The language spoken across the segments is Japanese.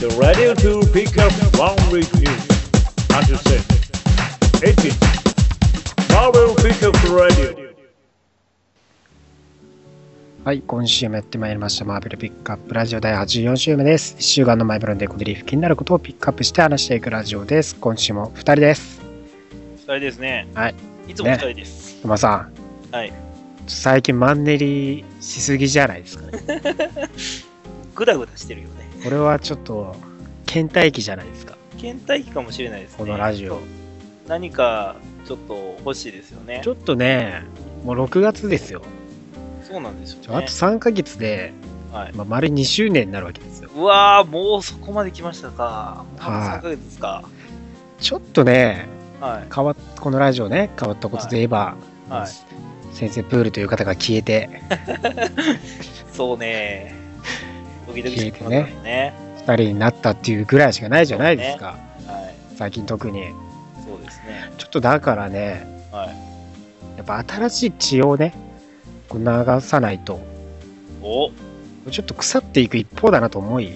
The radio to pick up one week news. Understand? 18. Marvel Pickup Radio. はい、今週もやってまいりました。マーベルピックアップラジオ第84週目です。1週間のマイブロンでコデリーフ気になることをピックアップして話していくラジオです。今週も2人です。二人ですね。はい。いつも二人です。馬さん、はい。最近マンネリしすぎじゃないですかね。ぐだぐだしてるよね。これはちょっと、倦怠期じゃないですか。倦怠期かもしれないですね。このラジオ。何かちょっと欲しいですよねち。ょっとね、もう6月ですよ。そうなんですよ、ね。あと3ヶ月で、はい。まあ、丸2周年になるわけですよ。うわー、もうそこまで来ましたか。もうはい3ヶ月ですか。ちょっとね、はい。変わっこのラジオね、変わったことといえば、はい。先生プールという方が消えて、そうね。ドキドキしてきます消えからね。2人になったっていうぐらいしかないじゃないですか。はい。最近特に。そうですね。ちょっとだからね、はい。やっぱ新しい血をね、こう流さないと、おちょっと腐っていく一方だなと思い、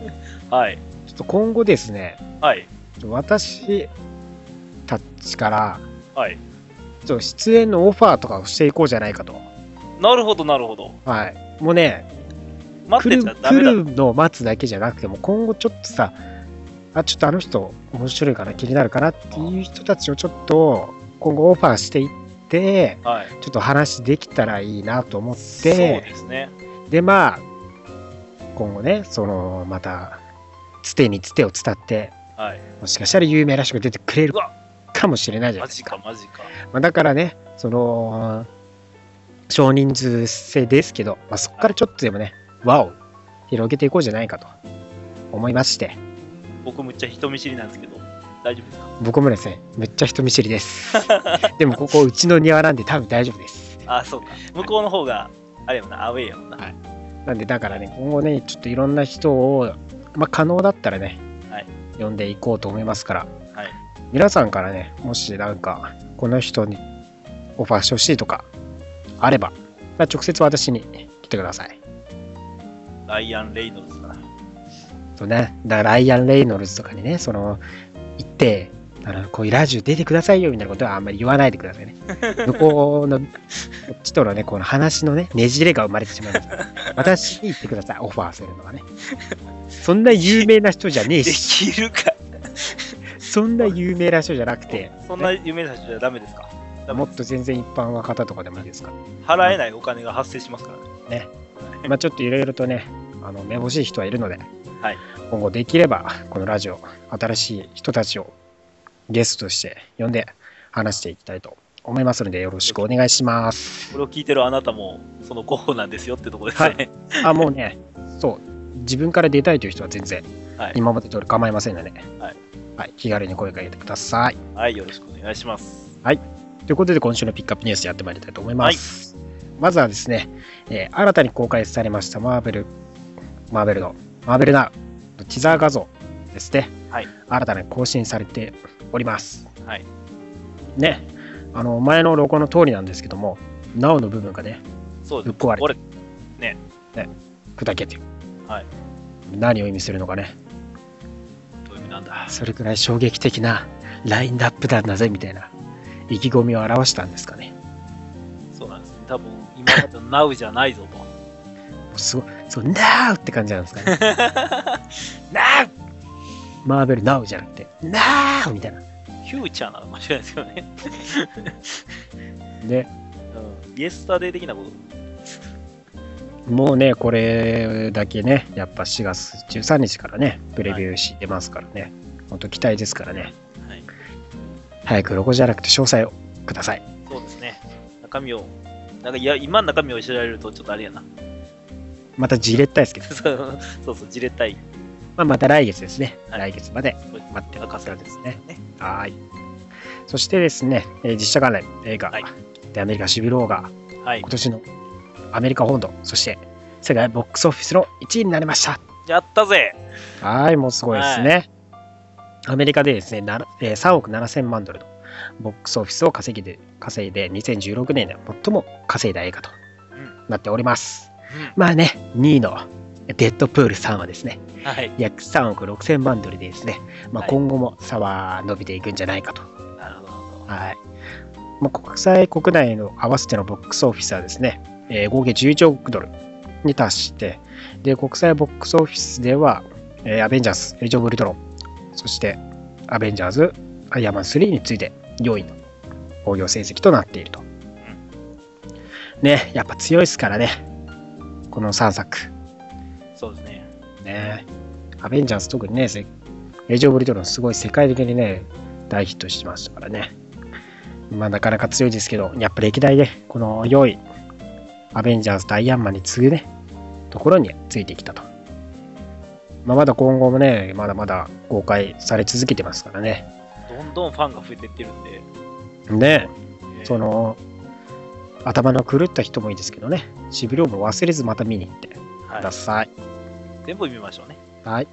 はい。ちょっと今後ですね、はい。私たちから、はい。ちょっと出演のオファーとかをしていこうじゃないかと。なるほど、なるほど。はい。もうね、待って来る来ちゃダメだ。るのを待つだけじゃなくても、今後ちょっとさ、あ、ちょっとあの人面白いかな、気になるかなっていう人たちをちょっと今後オファーしていって、はい。ちょっと話できたらいいなと思っそうて、ですね。で、まあ、今後ね、その、また、つてにつてを伝って、はい。もしかしたら有名な人が出てくれるかもしれないじゃないですか。マジか、マジか。まあ、だからね、その、少人数制ですけど、まあ、そこからちょっとでもね、輪を広げていこうじゃないかと思いまして、僕むっちゃ人見知りなんですけど、大丈夫ですか？僕もですね、めっちゃ人見知りです。でもここ、うちの庭なんで多分大丈夫です。あ、そうか。向こうの方が、あれやもんな、アウェイやもんな。はいなんで、だからね、今後ね、ちょっといろんな人を、まあ、可能だったらね、はい呼んでいこうと思いますから、はい。皆さんからね、もしなんか、この人にオファーしてほしいとか、あれば、まあ、直接私に来てください。ライアン・レイノルズかな。そうね、だからライアン・レイノルズとかにね、その、行って、あのこういうラジオ出てくださいよみたいなことはあんまり言わないでくださいね。向こうの、こっちとのね、この話のね、ねじれが生まれてしまいます。私に言ってください、オファーするのはね。そんな有名な人じゃねえでし、きるか。そんな有名な人じゃなくて、そんな有名な人じゃダメですか？もっと全然一般の方とかでもいいですか？ら。払えないお金が発生しますからね。まあちょっといろいろとね、あの、めぼしい人はいるので、はい今後できれば、このラジオ、新しい人たちをゲストとして呼んで話していきたいと思いますので、よろしくお願いします。これを聞いてるあなたも、その候補なんですよってとこですね。あ、もうね、そう、自分から出たいという人は全然、はい。今まで通り構いませんので、はいはい、気軽に声かけてください。はい、よろしくお願いします。ということで、今週のピックアップニュースやってまいりたいと思います。まずはですね、えー新たに公開されましたマーベル、マーベルの、マーベルナウのティザー画像ですね。はい。新たに更新されております。はい。ね、あの、前のロゴの通りなんですけども、ナウの部分がね、そうです。ぶっ壊れて俺、砕けて、はい。何を意味するのかね、どういう意味なんだ。それくらい衝撃的なラインナップだぜ、みたいな意気込みを表したんですかね。そうなんですね。多分、今までの Now じゃないぞと。すごい、そう、ナウって感じなんですかね。ナウマーベルナウじゃなくて、ナウみたいな。フューチャーなのかもしれないですけどね。で、うん。イエスタデー的なこと。もうね、これだけね、やっぱ4月13日からね、プレビューし出ますからね、本当期待ですからね、はい。早くロゴじゃなくて詳細をください。そうですね。中身を、なんか、いや、今の中身を知られるとちょっとあれやな。またじれったいですけど、そうそうじれったい。まあ、また来月ですね、はい来月まで待待っておく感じですね。ね。はーい。そしてですね、えー実写関連映画、はいでアメリカシビル王がはい今。年のアメリカ本土、そして世界ボックスオフィスの1位になりました。やったぜはい、もうすごいですね。アメリカでですね、ならえー3億7000万ドルのボックスオフィスを稼ぎで稼いで、2016年で最も稼いだ映画とうん。なっております。うんまあね、2位のデッドプール3はですね、はい。約3億6000万ドルでですね、まあ、はい今後も差は伸びていくんじゃないかと。なるほど。はいまあ、国際、国内の合わせてのボックスオフィスはですね、えー合計11億ドルに達して、で、国際ボックスオフィスでは、えーアベンジャーズ、エイジ・オブ・ウルトロン、そしてアベンジャーズ、アイアンマン3について4位の興行成績となっていると。ね、やっぱ強いですからね、この3作。そうですね。ね、アベンジャーズ特にね、せエイジ・オブ・ウルトロンすごい世界的にね、大ヒットしましたからね。まあなかなか強いですけど、やっぱ歴代でこの4位、アベンジャーズとアイアンマンに次ぐね、ところについてきたと。まあまだ今後もね、まだまだ公開され続けてますからね。どんどんファンが増えてってるんで。ね、えーそ、の、頭の狂った人もいいですけどね、しびれをも忘れずまた見に行ってくはい。ださい。全部見ましょうね。はい。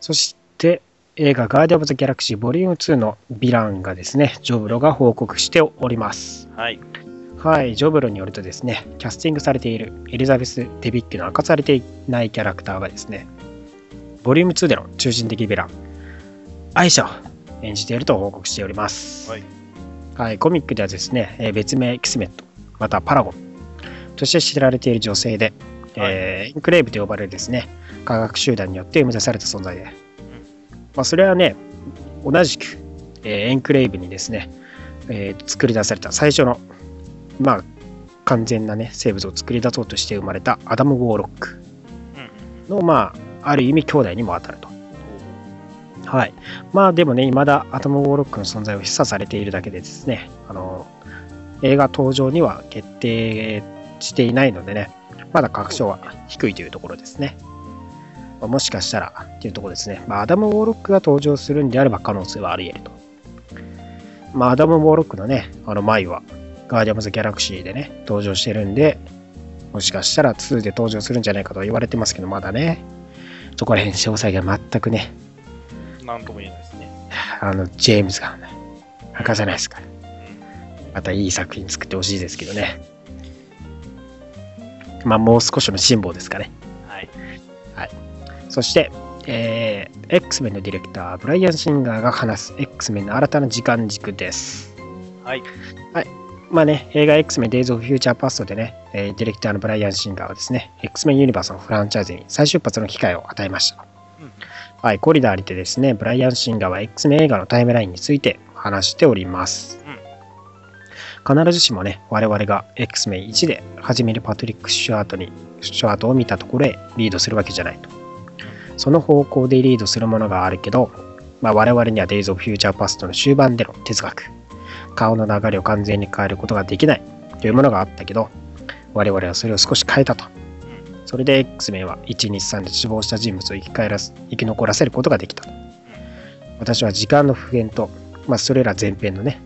そして、映画ガーディアン・オブ・ザ・ギャラクシーボリューム2のヴィランがですね、ジョブロが報告しております。はい。はい、ジョブロによるとですね、キャスティングされているエリザベス・デビックの明かされていないキャラクターがですね、ボリューム2での中心的ヴィラン、アイシャを演じていると報告しております。はい。はい、コミックではですね、えー別名キスメット、またパラゴンとして知られている女性で、えーエンクレーブと呼ばれるですね、科学集団によって生み出された存在で、まあ、それはね、同じく、えーエンクレーブにですね、えー作り出された最初の、まあ、完全なね、生物を作り出そうとして生まれたアダム・ウォーロックうん。の、まあ、ある意味兄弟にも当たると。はい。まあでもね、未だアトム・ウォーロックの存在を示唆されているだけでですね、あの、映画登場には決定していないのでね、まだ確証は低いというところですね。まもしかしたらっていうところですね。まあ、アダム・ウォーロックが登場するんであれば可能性はあり得ると。まあ、アダム・ウォーロックのね、あの前は、ガーディアンズ・ギャラクシーでね、登場してるんで、もしかしたら2で登場するんじゃないかと言われてますけど、まだね、そこら辺詳細が全くね、なんとも言えないですね。あの、ジェームズがね、明かさないですから。またいい作品作ってほしいですけどね。まあ、もう少しの辛抱ですかね。はい。そして、えー、X メンのディレクター、ブライアン・シンガーが話す X メンの新たな時間軸です。はい。まあね、映画 X メン Days of Future Past でね、えーディレクターのブライアン・シンガーはですね、X メンユニバースのフランチャイズに再出発の機会を与えました。うんはい、コリダーにてですね、ブライアン・シンガーは X メン映画のタイムラインについて話しております。必ずしもね、我々が X メン1で始めるパトリック・シュワートに、シュワートを見たところへリードするわけじゃないと。その方向でリードするものがあるけど、まあ、我々には Days of Future Past の終盤での哲学、顔の流れを完全に変えることができないというものがあったけど、我々はそれを少し変えたと。それで X メンは123で死亡した人物を生き返らす生き残らせることができたと。私は時間の普遍と、まあ、それら前編のね、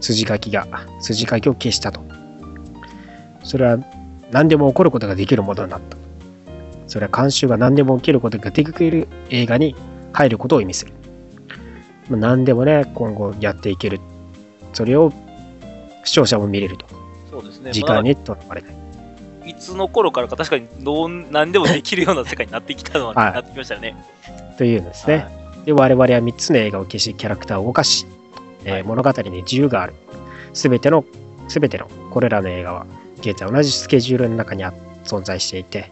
筋書きが、筋書きを消したと。それは何でも起こることができるものになった。それは慣習が何でも起きることができる映画に入ることを意味する。まあ何でもね、今後やっていける。それを視聴者も見れると。そうですね。時間にとらわれない。まあいつの頃からか確かにどう何でもできるような世界になってきたのは、はいなってきましたよね。というのですね。で、我々は3つの映画を消し、キャラクターを動かし、えーはい物語に自由がある。すべての、すべてのこれらの映画は、現在同じスケジュールの中にあ存在していて、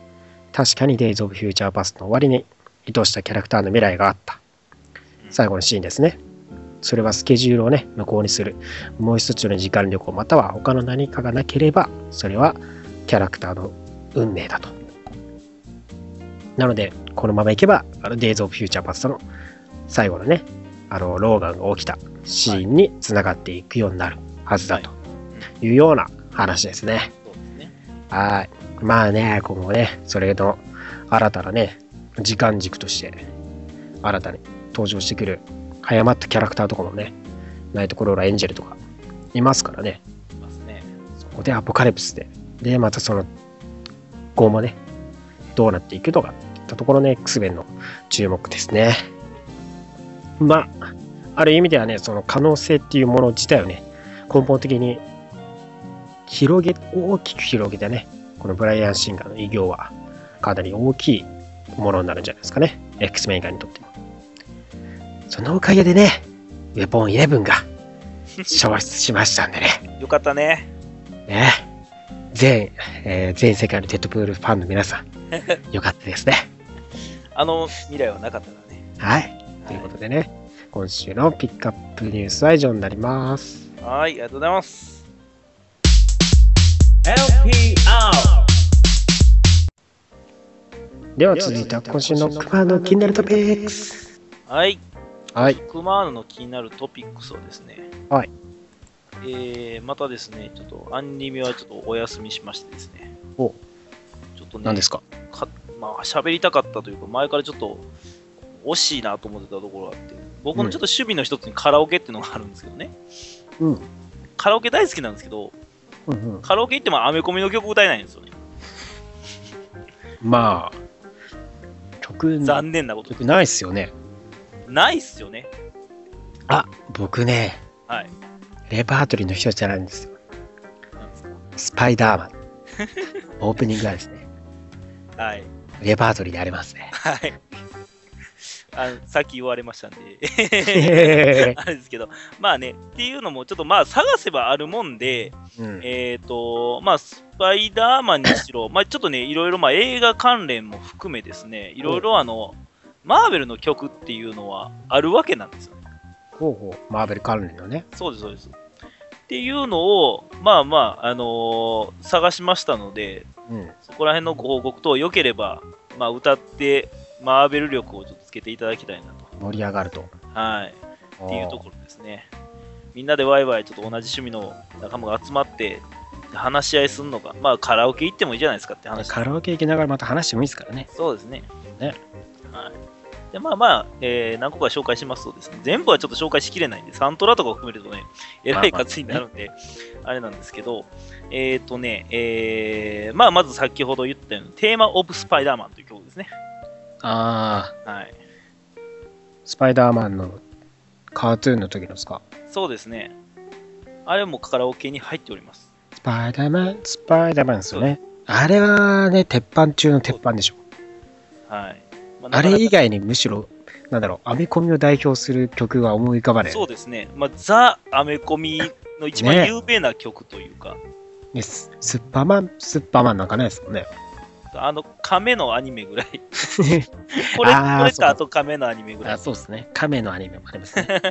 確かに Days of Future Past の終わりに意図したキャラクターの未来があった。最後のシーンですね。それはスケジュールをね、無効にする。もう一つの時間旅行、または他の何かがなければ、それはキャラクターの運命だと。なので、このままいけば、あの Days of Future Past の最後のね、あの、ローガンが起きたシーンにつながっていくようになるはずだというような話ですね。はい。まあね、今後ね、それの新たなね、時間軸として、新たに登場してくる、早まったキャラクターとかもね、ナイトクローラーエンジェルとかいますからね。いますね。そこでアポカリプスで、で、またその、後もね、どうなっていくのかっていったところね、X メンの注目ですね。まあ、ある意味ではね、その可能性っていうもの自体をね、根本的に広げ、大きく広げてね、このブライアン・シンガーの偉業はかなり大きいものになるんじゃないですかね。X メン以外にとっても。そのおかげでね、ウェポン11が 消失しましたんでね。よかったね。ね全、えー全世界のデッドプールファンの皆さん、よかったですね。あの未来はなかったからね。はい。ということでね、今週のピックアップニュースは以上になります。はい、ありがとうございます。LPR では続いては今週の熊の気になるトピックス。はい、はい。クマーヌの気になるトピックスはですね、はい。えー、またですね、ちょっとアニメはちょっとお休みしましてですね、おちょっとね、何ですか？かまあ、喋りたかったというか、前からちょっと惜しいなと思ってたところがあって、僕のちょっと趣味の一つにカラオケっていうのがあるんですけどね、うん。カラオケ大好きなんですけど、うんうん、カラオケ行ってもアメコミの曲歌えないんですよね。まあ、曲、残念なこと。曲ないっすよね。ないっすよね。あ、僕ね、はい。レパートリーの一つじゃないんですよ。スパイダーマン。オープニングがですね、はい。レパートリーでありますね。はい。あのさっき言われましたんで、あれですけど、まあね、っていうのも、ちょっとまあ探せばあるもんで、うん、えっ、と、まあ、スパイダーマンにしろ、まあちょっとね、いろいろまあ映画関連も含めですね、いろいろあの、マーベルの曲っていうのはあるわけなんですよね。ほうほう、マーベル関連のね。そうです、そうです。っていうのを、まあまあ、あのー探しましたので、うん。そこら辺のご報告等良ければ、まあ、歌って、マーベル力をちょっとつけていただきたいなと。盛り上がると。はい。っていうところですね。みんなでワイワイちょっと同じ趣味の仲間が集まって、話し合いするのか。まあ、カラオケ行ってもいいじゃないですかって話。カラオケ行きながらまた話してもいいですからね。そうですね。ね。はい。で、まあまあ、えー何個か紹介しますとですね、全部はちょっと紹介しきれないんで、サントラとかを含めるとね、えらい数になるんで、あれなんですけど、えっ、とね、えーまあまず先ほど言ったように、テーマオブスパイダーマンという曲ですね。ああ、はい。スパイダーマンのカートゥーンの時のですか？そうですね。あれもカラオケに入っております。スパイダーマン、スパイダーマンですよね。あれはね、鉄板中の鉄板でしょ。はい。まあれ以外外にむしろ、なんだろう、アメコミを代表する曲が思い浮かばない。そうですね。まあ、ザ・アメコミの一番ね有名な曲というか、ねススッパーマン、スッパーマンなんかないですもんね。あの、亀のアニメぐらい。これ、これあーそうかか、あと亀のアニメぐらいあ、。そうですね。亀のアニメもありますね。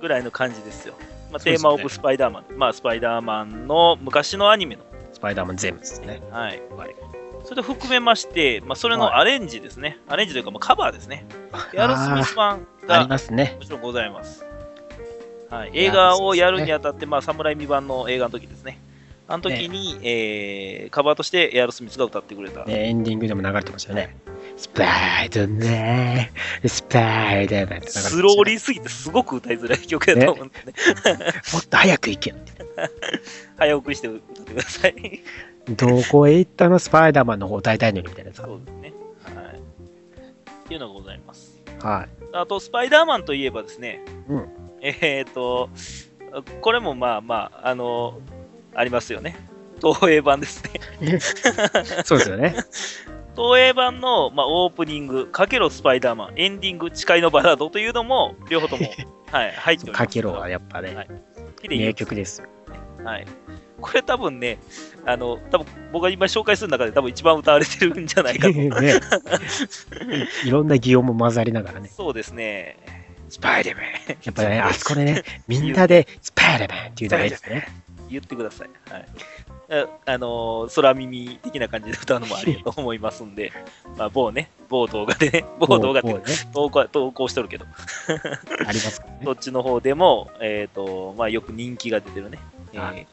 ぐらいの感じですよ。まあ、テーマオブスパイダーマン。まあ、スパイダーマンの昔のアニメの。スパイダーマン全部ですね。はい。はいそれと含めまして、まあ、それのはいアレンジですね。アレンジというか、まあ、カバーですね。エアロスミス版あがりますね。もちろんございます。はい、映画をやるにあたって、まあ、侍未版の映画の時ですね。あの時に、えーカバーとしてエアロスミスが歌ってくれた。ねエンディングでも流れてましたよね。スパイダーマン、スパイダーマンってスローリーすぎてすごく歌いづらい曲やと思うんでね。もっと早く行けよ。早送りして歌ってください。どこへ行ったの？スパイダーマンの方歌いたいのにみたいなさ。そうですね。はい。っていうのがございます。はい。あと、スパイダーマンといえばですね、うんえっ、と、これもまあまあ、あの、ありますよね。東映版ですね。そうですよね。東映版の、まあ、オープニング、かけろスパイダーマン、エンディング、誓いのバラードというのも、両方とも、はい、入っております。かけろはやっぱね、はい名曲ですよ。はい。これ多分ね、あの、多分僕が今紹介する中で多分一番歌われてるんじゃないかと。ね いろんな擬音も混ざりながらね。そうですね。スパイダーマン。やっぱね、あそこでね、みんなでスパイダーマンって言うのがいいですね。言ってください。はい。ああのー空耳的な感じで歌うのもありだと思いますんで、まあ、某ね、某動画でね、某動画ってもうね、投稿投稿しとるけど、ありますからね。そっちの方でも、えっ、と、まあ、よく人気が出てるね、えーはい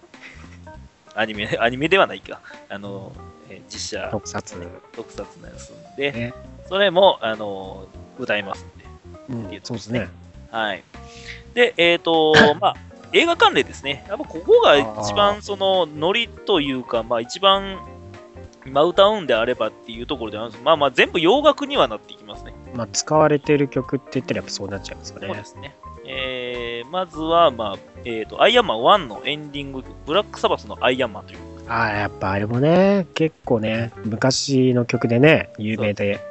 アニメ、アニメではないか、あの、えー実写特撮。特撮のやつで、ねそれも、あの、歌いますんで、うん、そうですね。はい。で、えっ、と、まあ、映画関連ですね。やっぱここが一番そのノリというか、まあ一番今歌うんであればっていうところであるんですまあまあ全部洋楽にはなっていきますね。まあ、使われてる曲って言ったらやっぱそうなっちゃいますかねそうで。すね。えー、まずは、まあ、えっ、と、アイアンマン1のエンディング曲、ブラックサバスのアイアンマンというああ、やっぱあれもね、結構ね、昔の曲でね、有名で、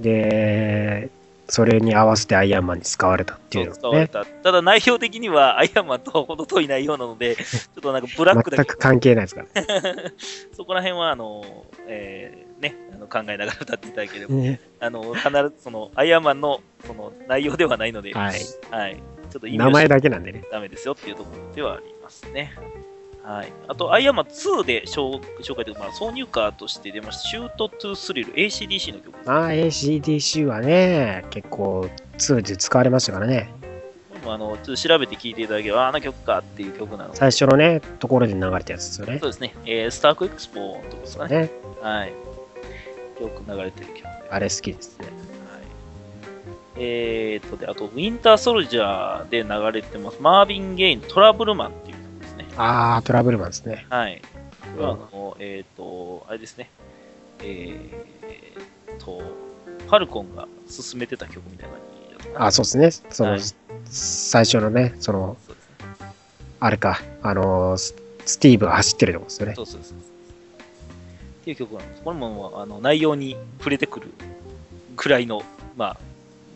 で、それに合わせてアイアンマンに使われたっていうのね、使われた。ただ内容的にはアイアンマンとほど遠い内容なので、ちょっとなんかブラックだけ全く関係ないですから。そこら辺は、あの、えーね、あの考えながら歌っていただければ、ねあの、必ずその、アイアンマンのその内容ではないので、はい。はい。ちょっと名前だけなんでね。ダメですよっていうところではありますね。はい。あと、アイアンマン2で紹紹介というか、まあ、挿入歌として出ました、シュートトゥースリル、ACDC の曲です。ああ、ACDC はね、結構2で使われましたからね。あの、ちょっと調べて聴いていただければ、ああの曲かっていう曲なので、最初のね、ところで流れたやつですよねそう。ですね、えースタークエクスポのとこですかね。ねはい。よく流れてる曲で。あれ好きですね。はい、えーとで、あと、ウィンターソルジャーで流れてます、マービン・ゲイン、トラブルマンっていう曲ですね。ああ、トラブルマンですね。はい。これはあの、えっ、と、あれですね。えーと、ファルコンが進めてた曲みたいな感じあそうですね。その、はい最初のね、その、そね。あれか、あのース、スティーブが走ってるとこですよね。そうそうそう。っていう曲なんです。これもあの内容に触れてくるくらいの、まあ、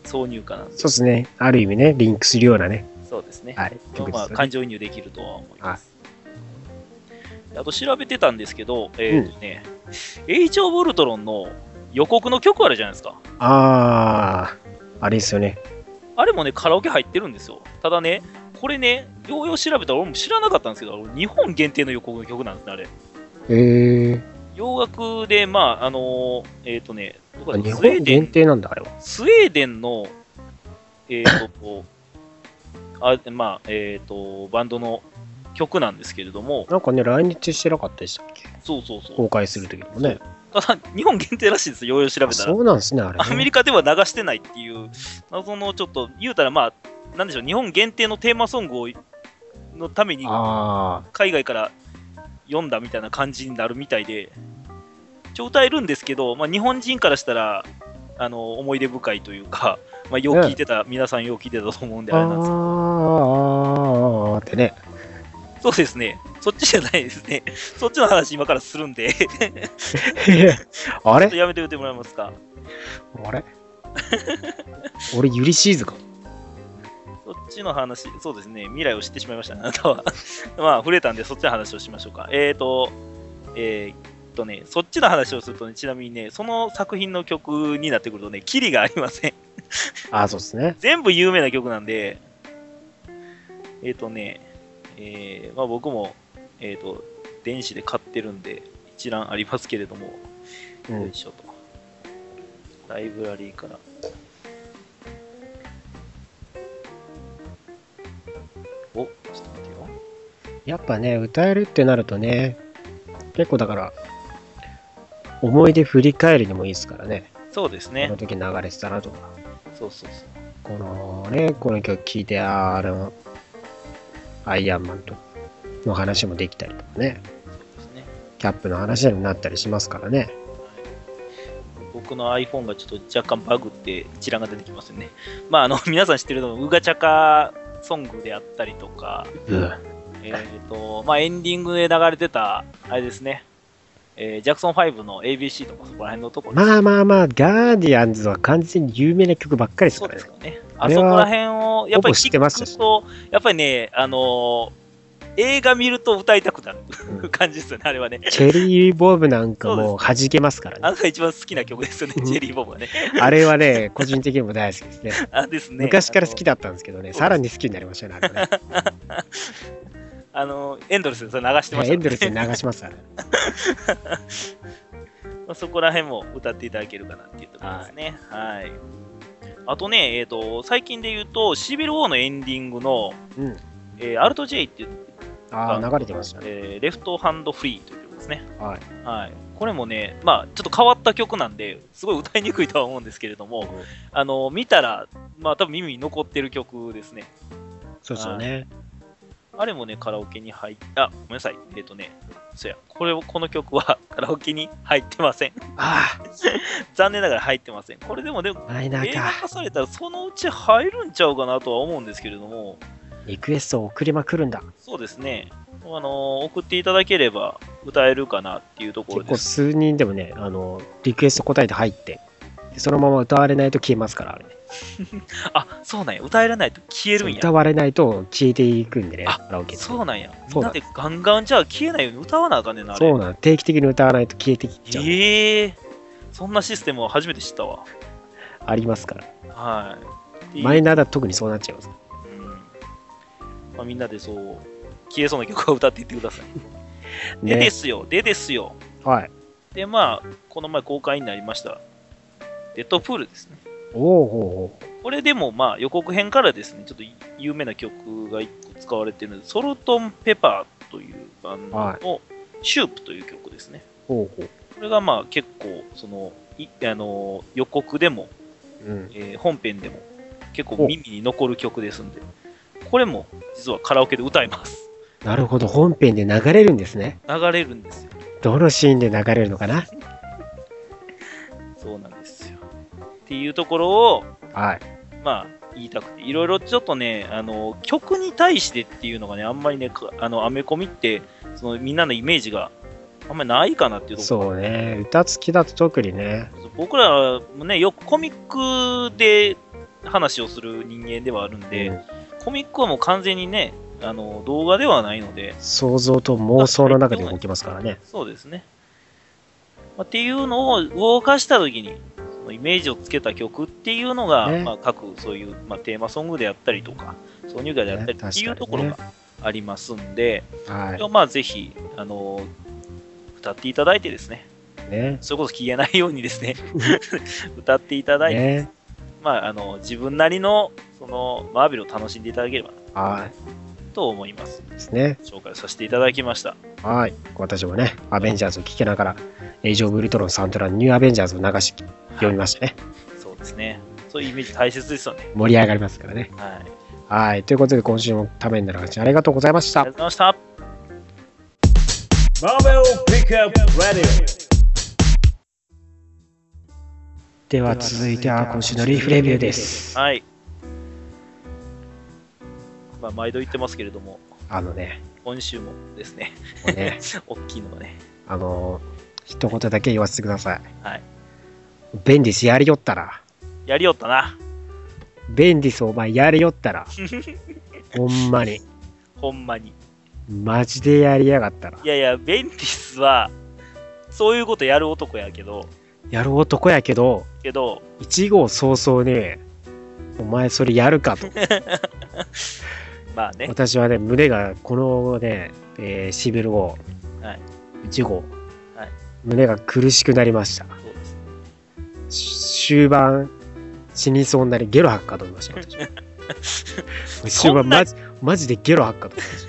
挿入歌なそうですね。ある意味ね、リンクするようなね、そうですね。はい、まあ。感情移入できるとは思います。あと調べてたんですけど、えっ、とね、エイジ・オブ・ウルトロンの予告の曲あるじゃないですか。ああ、あれですよね。あれもね、カラオケ入ってるんですよ。ただね、これね、ようよう調べたら俺も知らなかったんですけど、日本限定の予告の曲なんですね、あれ。へえ洋楽で、まあ、あのーえっ、とね、どこだー、日スウェーデン本限定なんだ、あれは。スウェーデンの、えっ、と、あまあ、えっ、と、バンドの曲なんですけれども、なんかね、来日してなかったでしたっけ？そうそうそう。公開するときもね。ただ、日本限定らしいですよ、よう調べたらそ。うなんですね、あれ、ね。アメリカでは流してないっていう、謎のちょっと、言うたら、まあ、なんでしょう、日本限定のテーマソングをのためにあ海外から読んだみたいな感じになるみたいで、一応歌えるんですけど、まあ、日本人からしたら、あの思い出深いというか、まあ、よう聞いてた、皆さんよう聞いてたと思うんで、あ。ああれなんですけどあーってね。そうですね、そっちじゃないですね、そっちの話今からするんで、あれ？やめておいてもらえますか？あれ？俺、ユリシーズか。そっちの話、そうですね、未来を知ってしまいましたね、あなたは。まあ、触れたんで、そっちの話をしましょうか。えーと、えーっとね、そっちの話をするとね、ちなみにね、その作品の曲になってくるとね、キリがありません。あ あ、そうですね。全部有名な曲なんで、えーっとね、えーまあ、僕も、えーっと、電子で買ってるんで、一覧ありますけれども、うんよい。しょと。ライブラリーから。お、ちょっと待ってよ。やっぱね、歌えるってなるとね、結構だから、思い出振り返りにもいいですからね。そうですねこの。時流れてたなとか。そうそうそう。このね、この曲聴いて、あーあの、アイアンマンとの話もできたりとかね、そうですね。キャップの話になったりしますからね。僕の iPhone がちょっと若干バグって一覧が出てきますよね。まあ、あの、皆さん知ってるのウガチャカソングであったりとか、うん。えっ、と、まあ、エンディングで流れてた、あれですね、えージャクソン5の ABC とかそこら辺のところまあまあまあ、ガーディアンズは完全に有名な曲ばっかりですからねそうです。よね。あそこら辺を、やっぱり聞くと、やっぱりね、あのー映画見ると歌いたくなる うん感じですよね、あれはね。チェリーボブなんかも弾けますからね。あ一番好きな曲ですよね、うんジェリーボブはね。あれはね、個人的にも大好きですね。あですね。昔から好きだ。だったんですけどね、さらに好きになりましたね、あれはね。あの、エンドレスでそれ流してました、エンドレスに流しますから。まあそこら辺も歌っていただけるかなっていうところですね。はい。あとね、えっ、と、最近で言うと、シビル・ウォーのエンディングの、うん。えーアルト J っていう、ああ、流れてましたね。えーレフトハンドフリーという曲ですね。はい。はい。これもね、まあ、ちょっと変わった曲なんで、すごい歌いにくいとは思うんですけれども、あの、見たら、まあ、多分耳に残ってる曲ですね。そうですよね。あれもね、カラオケに入っあ、ごめんなさい。えっ、とね、そうや、これを、この曲は カラオケに入ってません。あ 残念ながら入ってません。これでもでも、映画か。化されたらそのうち入るんちゃうかなとは思うんですけれども、リクエストを送りまくるんだ。そうですね、あの送っていただければ、歌えるかなっていうところ結構です。数人でもね、あの、リクエスト答えて入って、でそのまま歌われないと消えますから、あれね。あ、そうなんや。歌えらないと消えるんや。歌われないと消えていくんでね、あカラオケ。そうなんや。みんんなでガンガンじゃあ消えないように歌わなあかんねんな。そうなん定期的に歌わないと消えてきちゃう。ええそんなシステムを初めて知ったわ。ありますから。はい。マイナーだと特にそうなっちゃいます。うんまあ、みんなでそう、消えそうな曲を歌っていってください。ででね。すよ、でですよ。はい。で、まあ、この前公開になりました、デッドプールですね。おおおこれでも、まあ、予告編からですね、ちょっと有名な曲が1個使われてるので、ソルトンペパーというバンドのシュープという曲ですね。おおおこれがまあ結構、その、いあの予告でも、うん。えー本編でも結構耳に残る曲ですんで、これも実はカラオケで歌います。なるほど、本編で流れるんですね。流れるんですよ。どのシーンで流れるのかな？そうなん。っていうところを、はい。まあ、言いたくて、いろいろちょっとね、あの、曲に対してっていうのがね、あんまりね、かあの、アメコミって、その、みんなのイメージがあんまりないかなっていうところ。そうね。歌付きだと特にね。僕らもね、よくコミックで話をする人間ではあるんで、うんコミックはもう完全にね、あの、動画ではないので、想像と妄想の中で動きますからね。そうですね。まあ、っていうのを動かしたときに、イメージをつけた曲っていうのが、ねまあ、各そういう、まあ、テーマソングであったりとか、挿入歌であったりねっていうところ確がありますんで、はまあ、ぜひ、あの歌っていただいてですね、い。ね。それこそ消えないようにですね、歌っていただいて、ね。まあ、あの自分なりのそのマーベルを楽しんでいただければなはと思います。い。ですね。紹介させていただきました。はい。私もね、アベンジャーズを聴きながら、エイジオブウルトロンサントラニューアベンジャーズを流し読みましたね。そうですね。そういうイメージ大切ですよね。盛り上がりますからね。はい。はい。ということで、今週もためになる話ありがとうございましたありがとうございました。Marvel Pickup Radio. では続いては今週のリーフレビューです。はい。まあ、毎度言ってますけれども、あのね、今週もですね、もうね、大きいのがね、あの、一言だけ言わせてください。はい。ベンディスやりよったら、やりよったな。ベンディスお前やりよったら、ほんまに、ほんまに。マジでやりやがったら。い、やいや、ベンティスは、そういうことやる男やけど、やる男やけど、けど、1号早々に、お前それやるかと。まあね、私はね、胸が、このね、えーシビル号、はい1号、はい胸が苦しくなりました。そうです。し終盤、死にそうになり、ゲロ吐くかと思いました。私 終盤、マジ、マジでゲロ吐くかと思いまし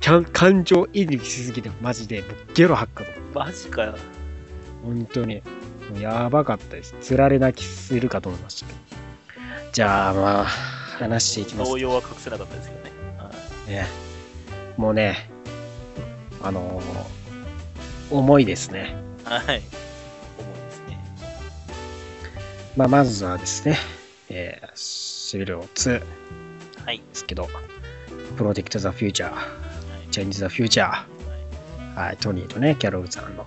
た。感情移入しすぎて、マジで、僕ゲロ吐くかと思った。マジかよ。本当に。やばかったです。つられ泣きするかと思いましたけど。じゃあ、まあ、話していきます動。揺は隠せなかったですけどね。はいね。もうね、あのー重いですね。はい。思うんですね。まあ、まずはですね、えー、シビル2ではい。すけど、プロテクト・ザ・フューチャー、チェンジ・ザ・フューチャー、はい、トニーとね、キャロルさんの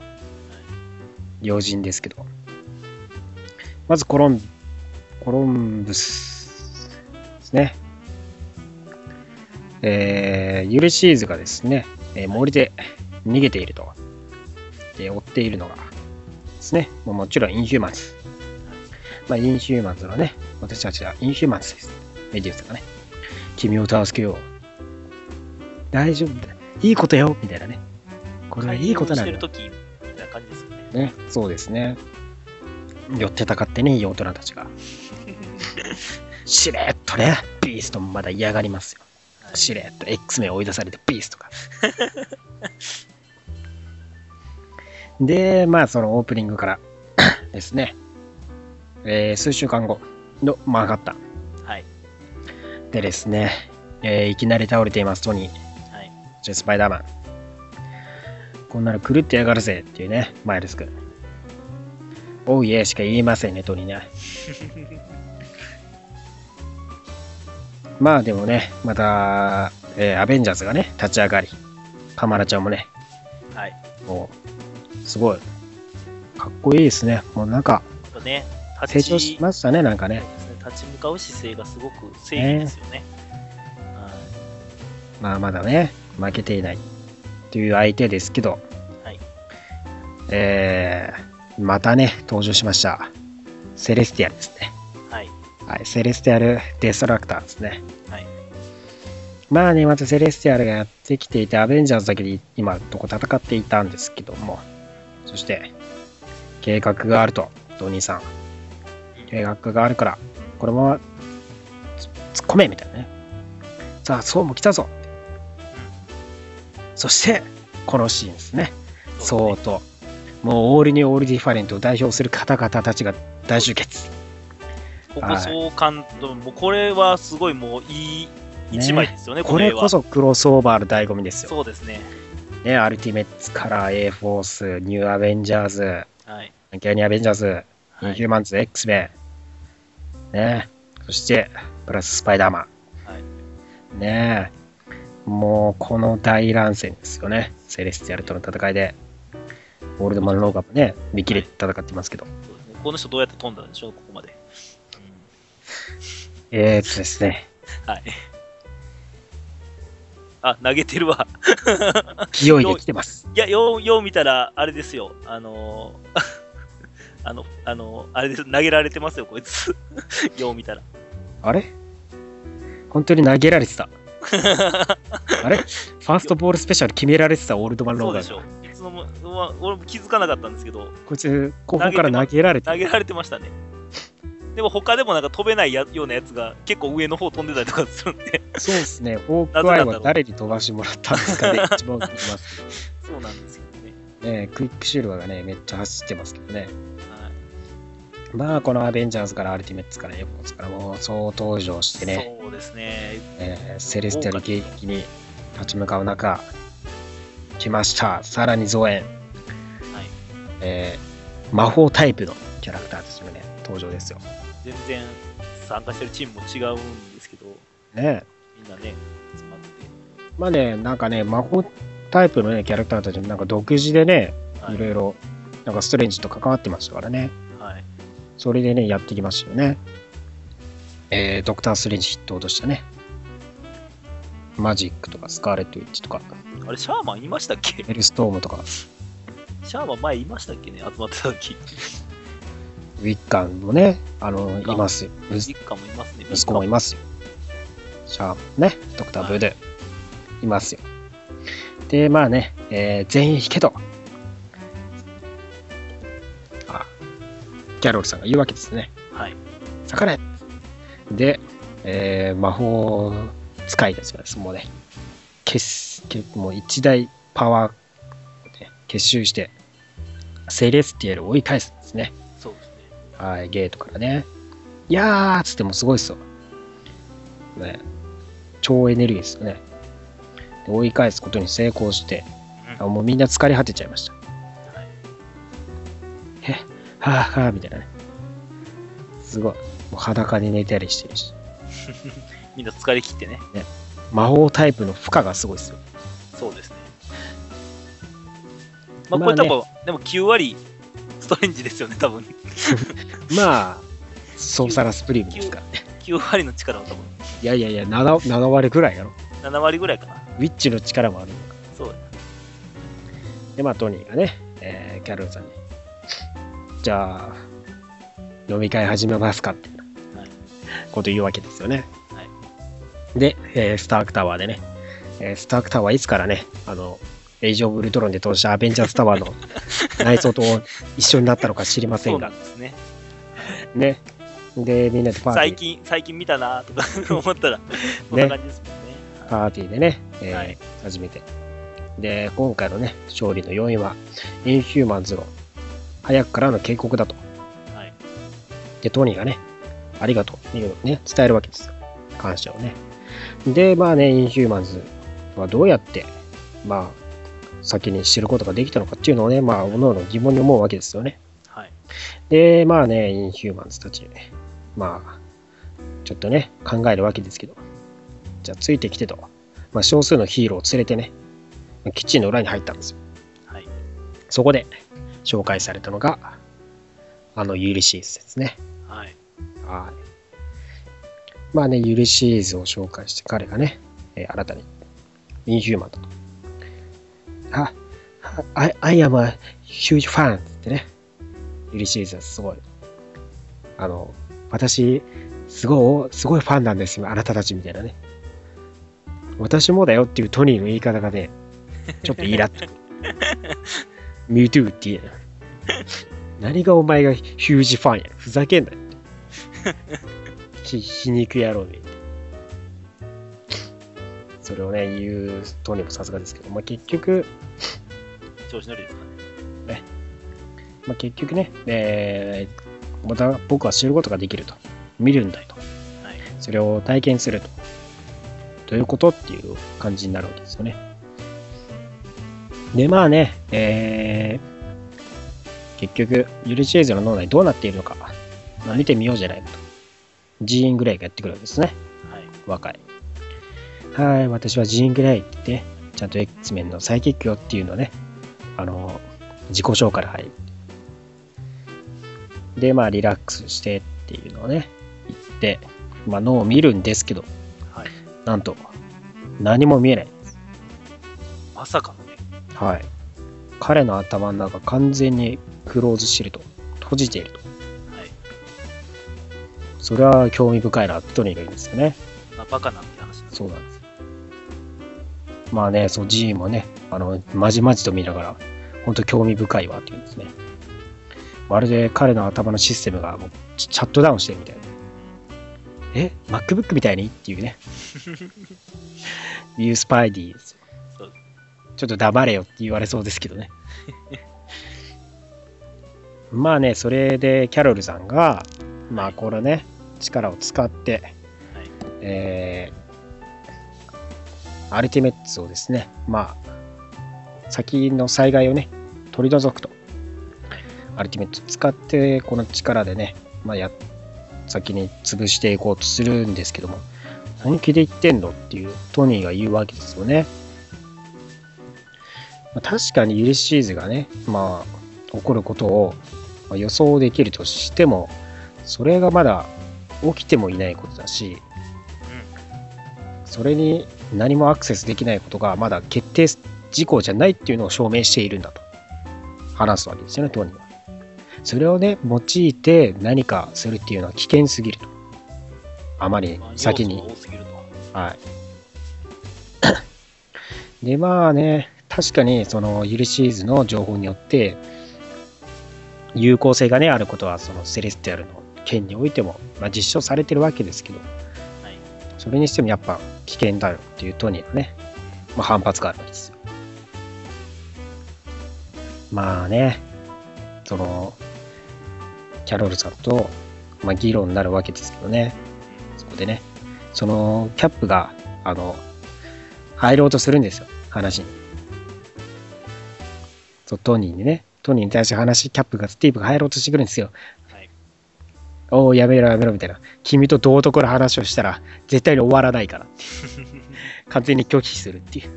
要人ですけど、まずコロン、コロンブスですね。えー、ユリシーズがですね、えー森で逃げていると、で追っているのがですね、もうもちろんインヒューマンズ。まあ、インヒューマンズのね、私たちはインヒューマンズです。メディウスがね、君を助けよう。大丈夫だ。いいことよみたいなね。これはいいことなんだしてる。時みたいな感じですよね。ね、そうですね。寄ってたかってね、いい大人たちが。しれっとね、ビーストもまだ嫌がりますよ。しれっと X 名追い出されてビーストが。で、まあ、そのオープニングから ですね、えー数週間後のマンハッタンはい。でですね、えーいきなり倒れています、トニー。はい。じゃあスパイダーマン。こんなの狂ってやがるぜっていうね、マイルス君。おういえしか言いませんね、トニーね。まあでもね、また、えーアベンジャーズがね、立ち上がり、カマラちゃんもね、はい。もう、すごい、かっこいいですね。もうなんか、やっぱね、成長しましたね、なんかね。立ち向かう姿勢がすごく正義ですよね。はまあ、まだね、負けていないという相手ですけど、はいえー、またね、登場しました。セレスティアルですね。い。はい。はい、セレスティアル・デストラクターですね。はい。まあね、またセレスティアルがやってきていて、アベンジャーズだけで今のとこ戦っていたんですけども、そして、計画があると、ドニーさん。計画があるから、このままつ突っ込めみたいなね。さあ、そうも来たぞそして、このシーンですね。そうと、もうオールにオールディファレントを代表する方々たちが大集結。ここ総監督、もうこれはすごいもういい一枚ですよね、これこは。そクロスオーバーの醍醐味ですよ。そうですね。ね、アルティメッツカラー、A フォース、ニューアベンジャーズ、はい。アンキャニーアベンジャーズ、イはい。ンヒューマンズ、X メン、ね、そして、プラススパイダーマはいン。ねもうこの大乱戦ですよね。セレスティアルとの戦いで。オールドマン・ローガンもね、見切れて戦ってますけど。そうですねこの人どうやって飛んだんでしょう、ここまで。えー、っとですね、うんはい。あ、投げてるわ。勢いで来てます。いや、よう、よう見たら、あれですよ。あのー あの、あのーあれです。投げられてますよ、こいつ。よう見たら。あれ？本当に投げられてた。あれ？ファーストボールスペシャル決められてたオールドマン・ローガンがそうでしょ。いつのも、ま俺も気づかなかったんですけど、こいつ、後方から投げられて投げられてましたね。でも他でもなんか飛べないやようなやつが結構上の方飛んでたりとかするんで、そうですね、ホークアイは誰に飛ばしてもらったんですかね、一番気になります。そうなんですよね。ねクイックシルバーがね、めっちゃ走ってますけどね。はいまあ、このアベンジャーズからアルティメッツからエボーズからもう総登場してね、そうですね。えーセレスティアル迎撃に立ち向かう中、来ました。さらに増援、はい。えー魔法タイプのキャラクターたちもね、登場ですよ。全然参加してるチームも違うんですけど、ねみんなね、集まって。まあね、なんかね、魔法タイプのね、キャラクターたちもなんか独自でね、はいいろいろ、なんかストレンジと関わってましたからね。はい。それでね、やってきましたよね。えー、ドクター・ストレンジ筆頭としたね。マジックとかスカーレット・ウィッチとか、あれ、シャーマンいましたっけ？エルストームとか、シャーマン前いましたっけね？集まってた時。ウィッカンもね、あの、いカンますよ。息一家もいますね。息子もいますよ。シャーマンね、ドクター・ブードゥ、いますよ。で、まあね、えー全員引けと。あ、キャロルさんが言うわけですね。はい。逆れで、えー魔法使いたちがですもうね、結結もう一大パワーを、ね、結集して、セレスティアルを追い返すんですね。はい、ゲートからね。いやーっつってもすごいっすよ。ね、超エネルギーですよね。で追い返すことに成功して、うんあもうみんな疲れ果てちゃいました。はいへはぁはぁみたいなね。すごい。もう裸に寝たりしてるし。みんな疲れ切ってね。魔法タイプの負荷がすごいですよ。そうですね。まあ、これ多分、でも9割ストレンジですよね、多分。まあ、ソーサラスプリームですからね。9割の力は多分、いやいやいや、7, 7割ぐらいやろ。7割ぐらいかな。ウィッチの力もあるのか。そう。で、まあ、トニーがね、えーキャロルさんに、じゃあ、飲み会始めますかってはいこと言うわけですよね。はいで、えースタークタワーでね、えースタークタワーいつからね、あの、エイジ・オブ・ウルトロンで登場したアベンジャーズタワーの内装と一緒になったのか知りませんが、ね。ね。で、みんなでパーティー、最近、最近見たなとか 思ったら、そんな感じですもんね。パーティーでね、えーはい初めて。で、今回のね、勝利の要因は、インヒューマンズの早くからの警告だと。はい。で、トニーがね、ありがとう、いうのをね、伝えるわけですよ。感謝をね。で、まあね、インヒューマンズはどうやって、まあ、先に知ることができたのかっていうのをね、まあ、おのおの疑問に思うわけですよね。はい。で、まあね、インヒューマンズたち、まあ、ちょっとね、考えるわけですけど、じゃあついてきてと、まあ、少数のヒーローを連れてね、基地の裏に入ったんですよ。はそこで紹介されたのが、あのユリシーズですね。はい。はい。まあね、ユリシーズを紹介して彼がね、えー新たにインヒューマンだと。あ、I, I am a huge fan ってね、ユリシーズはすごい。あの、私、すごい、すごいファンなんですよ、あなたたちみたいなね。私もだよっていうトニーの言い方がね、ちょっとイラッと。Me too って言え。何がお前がヒュージファンや。ふざけんなよ。ひ皮肉野郎め。それをね、言うトニーもさすがですけど、まあ、結局、調子乗りですか？ね。まあ、結局ね、えーまた僕は知ることができると。見るんだよと。はい。それを体験すると。どういうことっていう感じになるわけですよね。で、まあね、えー、結局、ユリチェーズの脳内どうなっているのか、まあ、見てみようじゃないかと。ジーン・グレイがやってくるわけですね。はい。若い。はい、私はジーン・グレイって言って、ちゃんと X メンのサイキックよっていうのをね、あの、自己紹介から入る。で、まあ、リラックスしてっていうのをね、言って、まあ、脳を見るんですけど、はい。なんと、何も見えない。まさかのね。はい。彼の頭の中完全にクローズしてると。閉じていると。はい。それは興味深いなってトニーが言うんですよね。まあ、バカなんて話です。そうなんです。まあね、そう、G もね、あの、まじまじと見ながら、本当興味深いわって言うんですね。まるで彼の頭のシステムがもうャットダウンしてるみたいな。え ?MacBook みたいに？っていうね。いうスパイディですよちょっと黙れよって言われそうですけどね。まあね、それでキャロルさんが、まあこれね、力を使って、はい。えーアルティメッツをですね、まあ、先の災害をね、取り除くと。アルティメットを使って、この力でね、まあ、や、先に潰していこうとするんですけども、本気で言ってんのっていうトニーが言うわけですよね。まあ確かにユリシーズがね、まあ、起こることをまあ予想できるとしても、それがまだ起きてもいないことだし、それに何もアクセスできないことがまだ決定事項じゃないっていうのを証明しているんだと話すわけですよね、トニーは。それをね、用いて何かするっていうのは危険すぎると。あまり先に。はい。で、まあね、確かにそのユリシーズの情報によって、有効性がね、あることはそのセレスティアルの件においても、まあ、実証されてるわけですけど、はい。それにしてもやっぱ危険だよっていうトニーのね、まあ、反発があるわけですよ。まあね、その、キャロルさんと、まあ、議論になるわけですけどね、そこでね、そのキャップが、あの、入ろうとするんですよ、話に。そう、トニーにね、トニーに対して話、キャップが、スティーブが入ろうとしてくるんですよ。はい。おお、やめろやめろみたいな。君と道徳の話をしたら、絶対に終わらないからって。完全に拒否するっていう。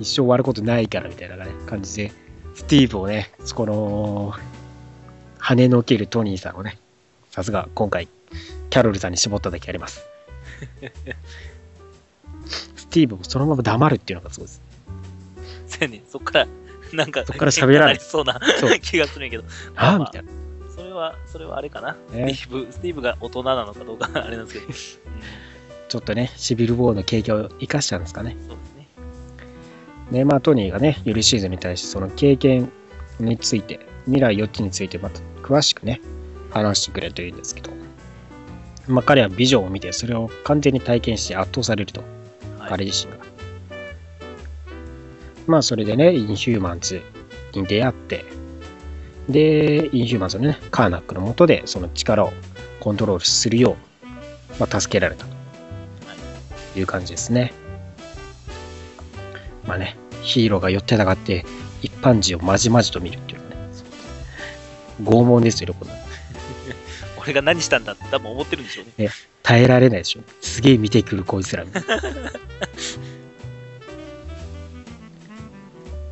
一生終わることないからみたいなね、感じで、スティーブをね、この、跳ねのけるトニーさんをね、さすが今回、キャロルさんに絞っただけあります。スティーブもそのまま黙るっていうのがすごいです。せやねんそっから、なんか、そっから喋らない そうな気がするんやけど。ああ、まあみたいな。それは、それはあれかな。ねスティーブ、スティーブが大人なのかどうか あれなんですけど。うんちょっとね、シビル・ウォーの経験を生かしたんですかね。そうですね。で、まあ、トニーがね、ユリシーズに対してその経験について、未来予知についてまた詳しくね、話してくれるといいんですけど、まあ、彼はビジョンを見て、それを完全に体験して圧倒されると、はい。彼自身が。まあ、それでね、インヒューマンズに出会って、で、インヒューマンズのね、カーナックの下で、その力をコントロールするよう、まあ、助けられたという感じですね。まあね、ヒーローが寄ってたがって、一般人をまじまじと見る拷問ですよ、これ。俺が何したんだって多分思ってるんでしょうね。耐えられないでしょ。すげえ見てくるこいつらみたいな。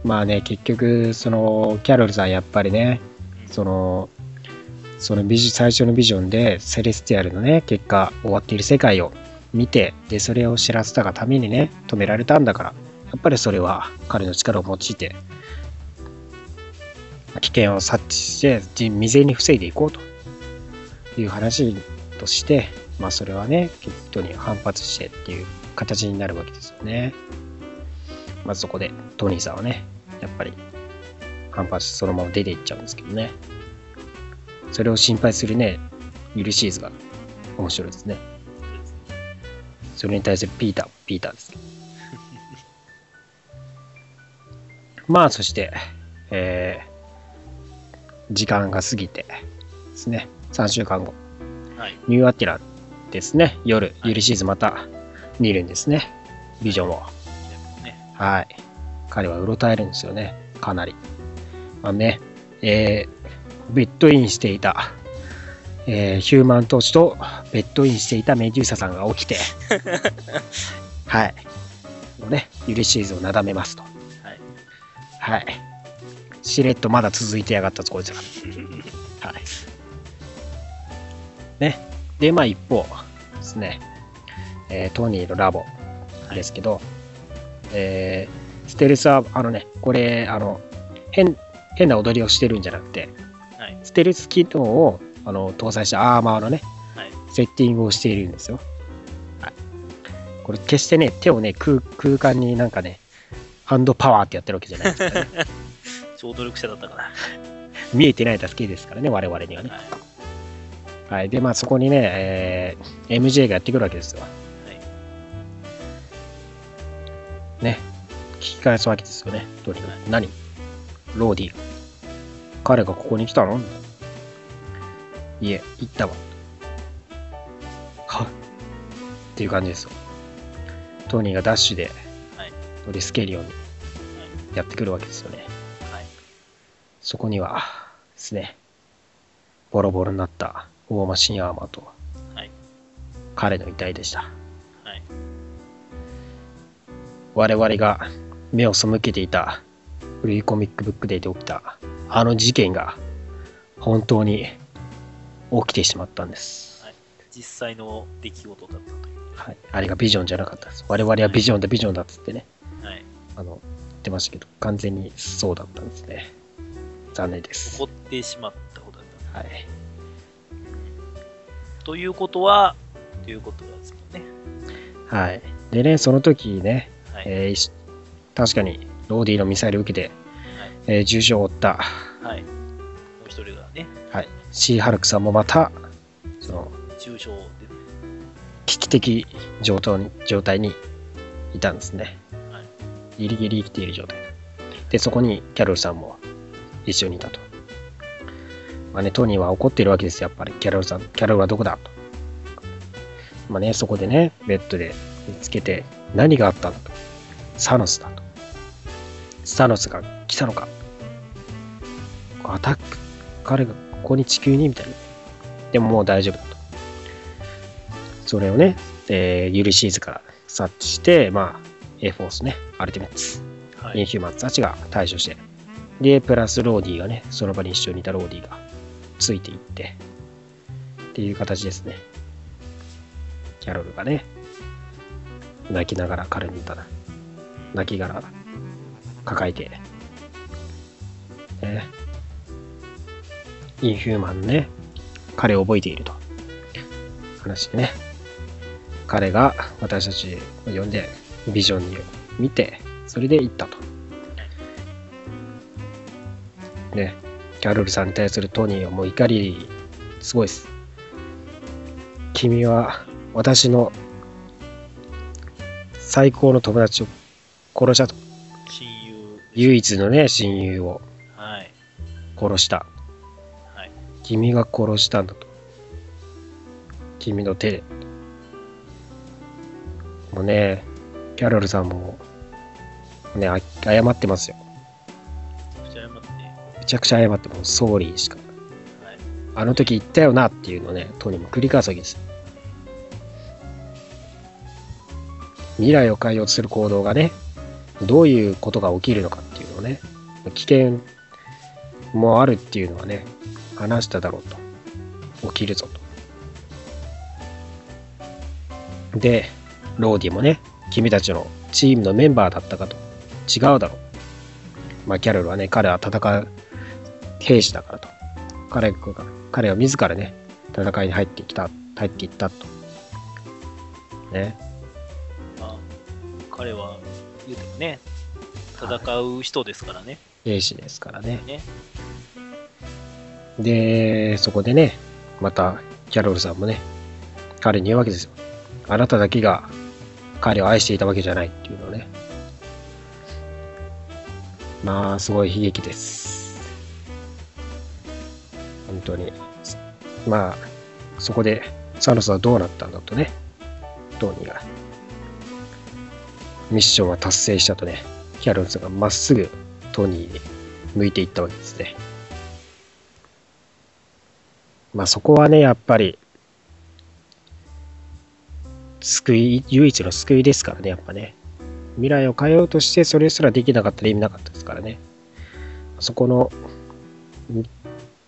まあね、結局、その、キャロルさんやっぱりね、うんその、そのビジ最初のビジョンで、セレスティアルのね、結果、終わっている世界を見て、で、それを知らせたがためにね、止められたんだから、やっぱりそれは彼の力を用いて、危険を察知して、じ未然に防いでいこうという話として、まあそれはね、人に反発してっていう形になるわけですよね。まずそこでトニーさんはね、やっぱり反発してそのまま出ていっちゃうんですけどね。それを心配するね、ユリシーズが面白いですね。それに対するピーター、ピーターですけど。まあそして、えー時間が過ぎてですね、3週間後、はい。ニューアティラですね、夜、はいユリシーズまた見るんですね、ビジョンを。ね。はい。彼はうろたえるんですよね。かなり。まあね、えー、ベッドインしていた、えーヒューマントーチとベッドインしていたメデューサさんが起きて、はい。もうね、ユリシーズをなだめますと。はい。はい。しれっとまだ続いてやがったぞ、こいつら。はい。ね。で、まあ一方ですね、えートニーのラボですけど、えーステルスは、あのね、これ、あの、変、変な踊りをしてるんじゃなくて、はい。ステルス機能をあの搭載したアーマーのね、はい。セッティングをしているんですよ。はい。これ決してね、手をね、空空間になんかね、ハンドパワーってやってるわけじゃないですからね。超努力者だったから。見えてないだけですからね、我々にはね。はい。はい。で、まあそこにね、えー MJ がやってくるわけですよ。はい。ね。聞き返すわけですよね。とにかく。はい何？ローディ。彼がここに来たの？いえ、行ったわ。はっていう感じですよ。トニーがダッシュで、はい。取りつけるようにやってくるわけですよね。はい。そこにはですね、ボロボロになったウォーマシンアーマーとはい。彼の遺体でした。はい。我々が目を背けていた古いコミックブックで起きたあの事件が本当に起きてしまったんです。実際の出来事だったという。はい。あれがビジョンじゃなかったです。我々はビジョンだビジョンだっつってね、はい。あの、言ってましたけど、完全にそうだったんですね。残念です起。こってしまったことだった。はい。ということは、ということですもんね。はい。でね、その時ね、はい。えーし確かにローディのミサイルを受けて、はいえー重傷を負った、はい。もう一人がね、はい、シーハルクさんもまた、その、重傷でね、危機的状態に状態にいたんですね。はいギリギリ生きている状態。で、そこにキャロルさんも一緒にいたと。まあね、トニーは怒っているわけですよ、やっぱり。キャロルさん、キャロルはどこだと。まあね、そこでね、ベッドで見つけて、何があったんだと。サノスだと。サノスが来たのか。アタック、彼がここに地球にみたいな。でももう大丈夫だと。それをね、えーユリシーズから察知して、まあ、 A フォースね、アルティメッツ、はい。インヒューマンズたちが対処して、で、プラスローディがね、その場に一緒にいたローディがついていって、っていう形ですね。キャロルがね、泣きながら彼に言ったな。亡骸抱えて、ね、インヒューマンね、彼を覚えていると。話でね、彼が私たちを呼んで、ビジョンに見て、それで行ったと。ね、キャロルさんに対するトニーはもう怒り、すごいです。君は私の最高の友達を殺したと。親友。唯一のね、親友をはい。殺した。はい。君が殺したんだと。君の手で。もうね、キャロルさんも、ね、あ謝ってますよ。めちゃ、くちゃ謝っても、ソーリーしか。はい。あの時言ったよなっていうのをね、トニーも繰り返すわけです。未来を変えようとする行動がね、どういうことが起きるのかっていうのをね、危険もあるっていうのはね、話しただろうと。起きるぞと。で、ローディもね、君たちのチームのメンバーだったかと。違うだろう。まあ、キャロルはね、彼は戦う兵士だからと。彼が、彼は自らね、戦いに入ってきた、入っていったと。ね。まあ、彼は言うてもね、戦う人ですからね。兵士ですからね。ねで、そこでね、また、キャロルさんもね、彼に言うわけですよ。あなただけが彼を愛していたわけじゃないっていうのをね。まあ、すごい悲劇です。本当に。まあ、そこで、サノスはどうなったんだとね、トーニーが。ミッションは達成したとね、キャロルさんがまっすぐトニーに向いていったわけですね。まあそこはね、やっぱり、救い、唯一の救いですからね、やっぱね。未来を変えようとして、それすらできなかったら意味なかったですからね。そこの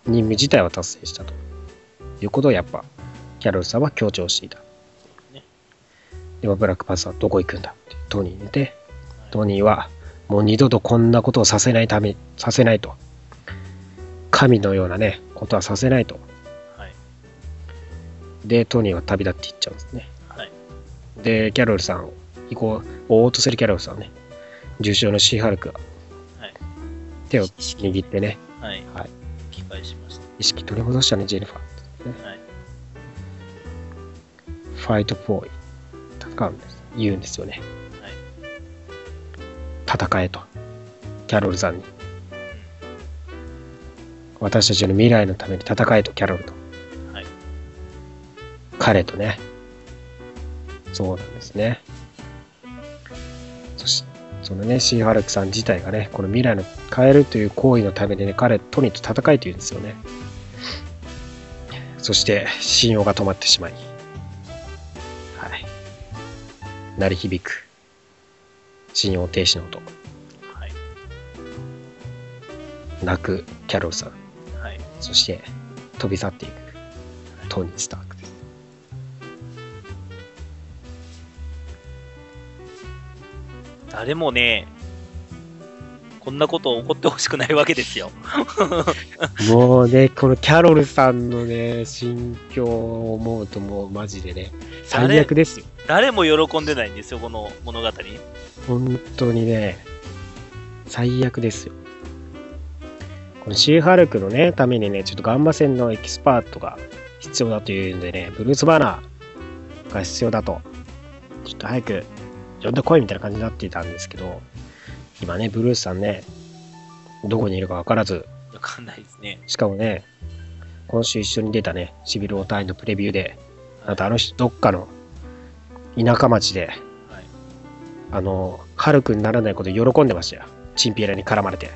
任務自体は達成したということをやっぱ、キャロルさんは強調していた。ねでもブラックパンサーはどこ行くんだってトニーにて、トニーはもう二度とこんなことをさせないため、させないと。神のようなね、ことはさせないと。はい。で、トニーは旅立っていっちゃうんですね。はい。で、キャロルさんを、行こう、追おうとするキャロルさんをね、重傷のシーハルクがはい。手を握ってね、はい。はい。しました。意識取り戻したね、ジェニファー。はい。ファイトフォーイ。戦うんです。言うんですよね。はい。戦えと。キャロルさんに。私たちの未来のために戦えと、キャロルと。はい。彼とね。そうなんですね。そのね、シーハルクさん自体がね、この未来の変えるという行為のためにね、彼、トニーと戦いというんですよね。そして、信用が止まってしまい、はい。鳴り響く、信用停止の音、はい。泣くキャロルさん、はい。そして、飛び去っていく、トニー・スタークです。誰もね、こんなこと起こってほしくないわけですよ。もうね、このキャロルさんのね、心境を思うともうマジでね、最悪ですよ。誰も喜んでないんですよ、この物語。本当にね、最悪ですよ。このシーハルクのね、ためにね、ちょっとガンマ線のエキスパートが必要だというんでね、ブルース・バナーが必要だと、ちょっと早く呼んでこいみたいな感じになっていたんですけど、今ね、ブルースさんね、どこにいるか分からず、わかんないですね。しかもね、今週一緒に出たね、シビル・ウォー2のプレビューで、あとあの人どっかの田舎町で、はい。あの、ハルクにならないこと喜んでましたよ。チンピラに絡まれて。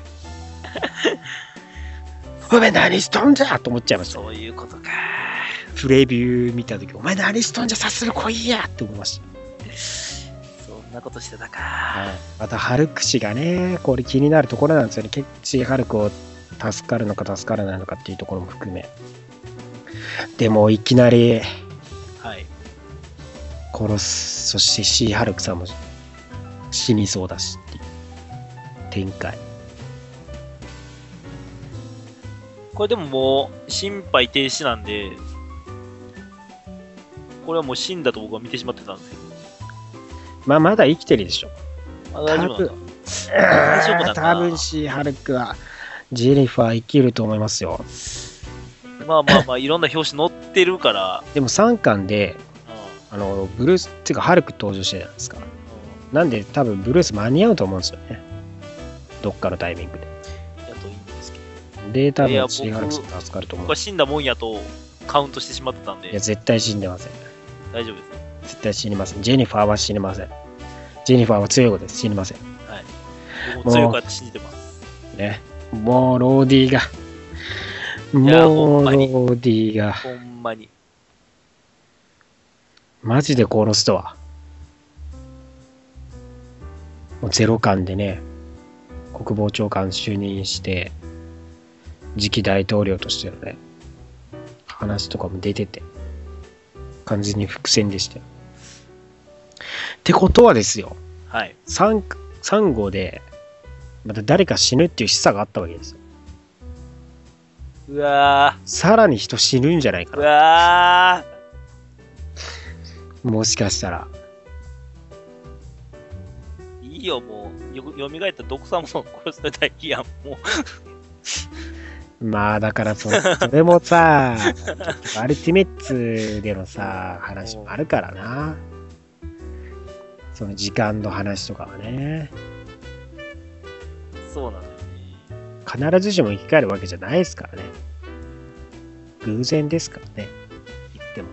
お前何しとんじゃと思っちゃいました。そういうことか。プレビュー見たとき、お前何しとんじゃさする来いやって思いましそんなことしてたた。か。また、ハルク氏がね、これ気になるところなんですよね。ケッチーハルクを助かるのか助からないのかっていうところも含め。でも、いきなりはい。殺す。そして、シーハルクさんも死にそうだしっていう展開。これでももう、心肺停止なんで、これはもう死んだと僕は見てしまってたんですけど、まあ、まだ生きてるでしょ。まあ、大丈夫なんだ。大丈夫だな多分シーハルクはジェニファー生きると思いますよ。まあまあまあ、いろんな表紙載ってるから、でも3巻でうあのブルースっていうかハルク登場してるじゃないですか。なんで多分ブルース間に合うと思うんですよね。どっかのタイミングで。ん、やといいんですけど、で、多いや分シーハルクさん助かると思う僕は。死んだもんやとカウントしてしまってたんでいや、、絶対死んでません。大丈夫です。絶対死にません。ジェニファーは死にません。ジェニファーは強い子です。死にません。はい。僕も強くやって信じてます。ね。もうローディが。やもうローディが。ほんまに。マジで殺すとは。もうゼロ感でね、国防長官就任して、次期大統領としてのね、話とかも出てて、完全に伏線でしたよ。ってことはですよ、はい。3, 3号で、また誰か死ぬっていう示唆があったわけですよ。うわさらに人死ぬんじゃないかー、うな。わもしかしたら。ー。いいよ、もう。よ蘇った毒さんも殺されたらいいやん。もう。まあだからそそれもさ、アルティメッツでのさ、話もあるからな。その時間の話とかはね、そうなんだよね。必ずしも生き返るわけじゃないですからね。偶然ですからね。言っても。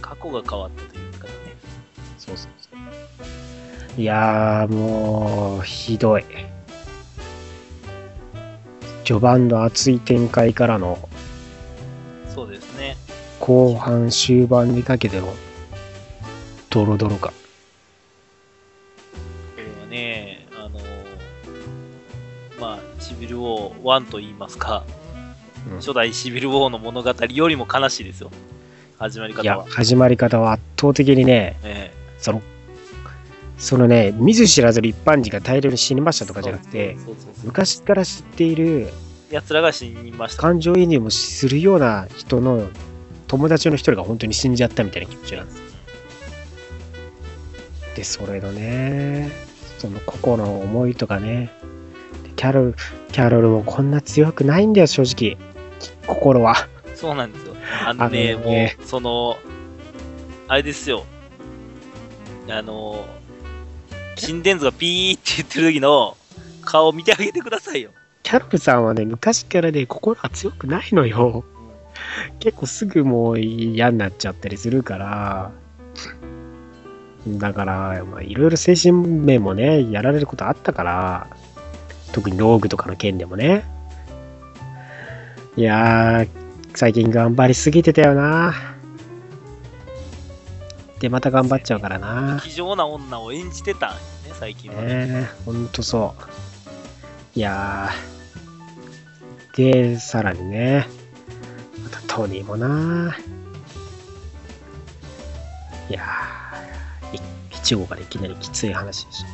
過去が変わったというかね。そうそうそう。いやー、もう、ひどい。序盤の熱い展開からのそうですね。後半終盤にかけてのドロドロ感。これはね、あのまあ、シビルウォー1と言いますか、うん初代シビルウォーの物語よりも悲しいですよ。始まりいや方は、。始まり方は圧倒的にね、えその、そのね、見ず知らずの一般人が大量に死にましたとかじゃなくて、昔から知っている奴らが死にました。感情移入もするような人の友達の一人が本当に死んじゃったみたいな気持ちなんです。で、それのね、その個々の思いとかね、でキャロル、キャロルもこんな強くないんだよ、正直。心は。そうなんですよ。あのね、あのねもう、その、あれですよ。あの、心電図がピーって言ってる時の顔を見てあげてくださいよ。キャロルさんはね、昔からね、心が強くないのよ。結構すぐもう嫌になっちゃったりするから、だから、まあ、いろいろ精神面もね、やられることあったから、特にローグとかの件でもね。いやー、最近頑張りすぎてたよな。で、また頑張っちゃうからな。非常な女を演じてたね、最近は。ねえ、ほんとそう。いやー。で、さらにね、またトニーもな。いやー、い1号からいきなりきつい話でした。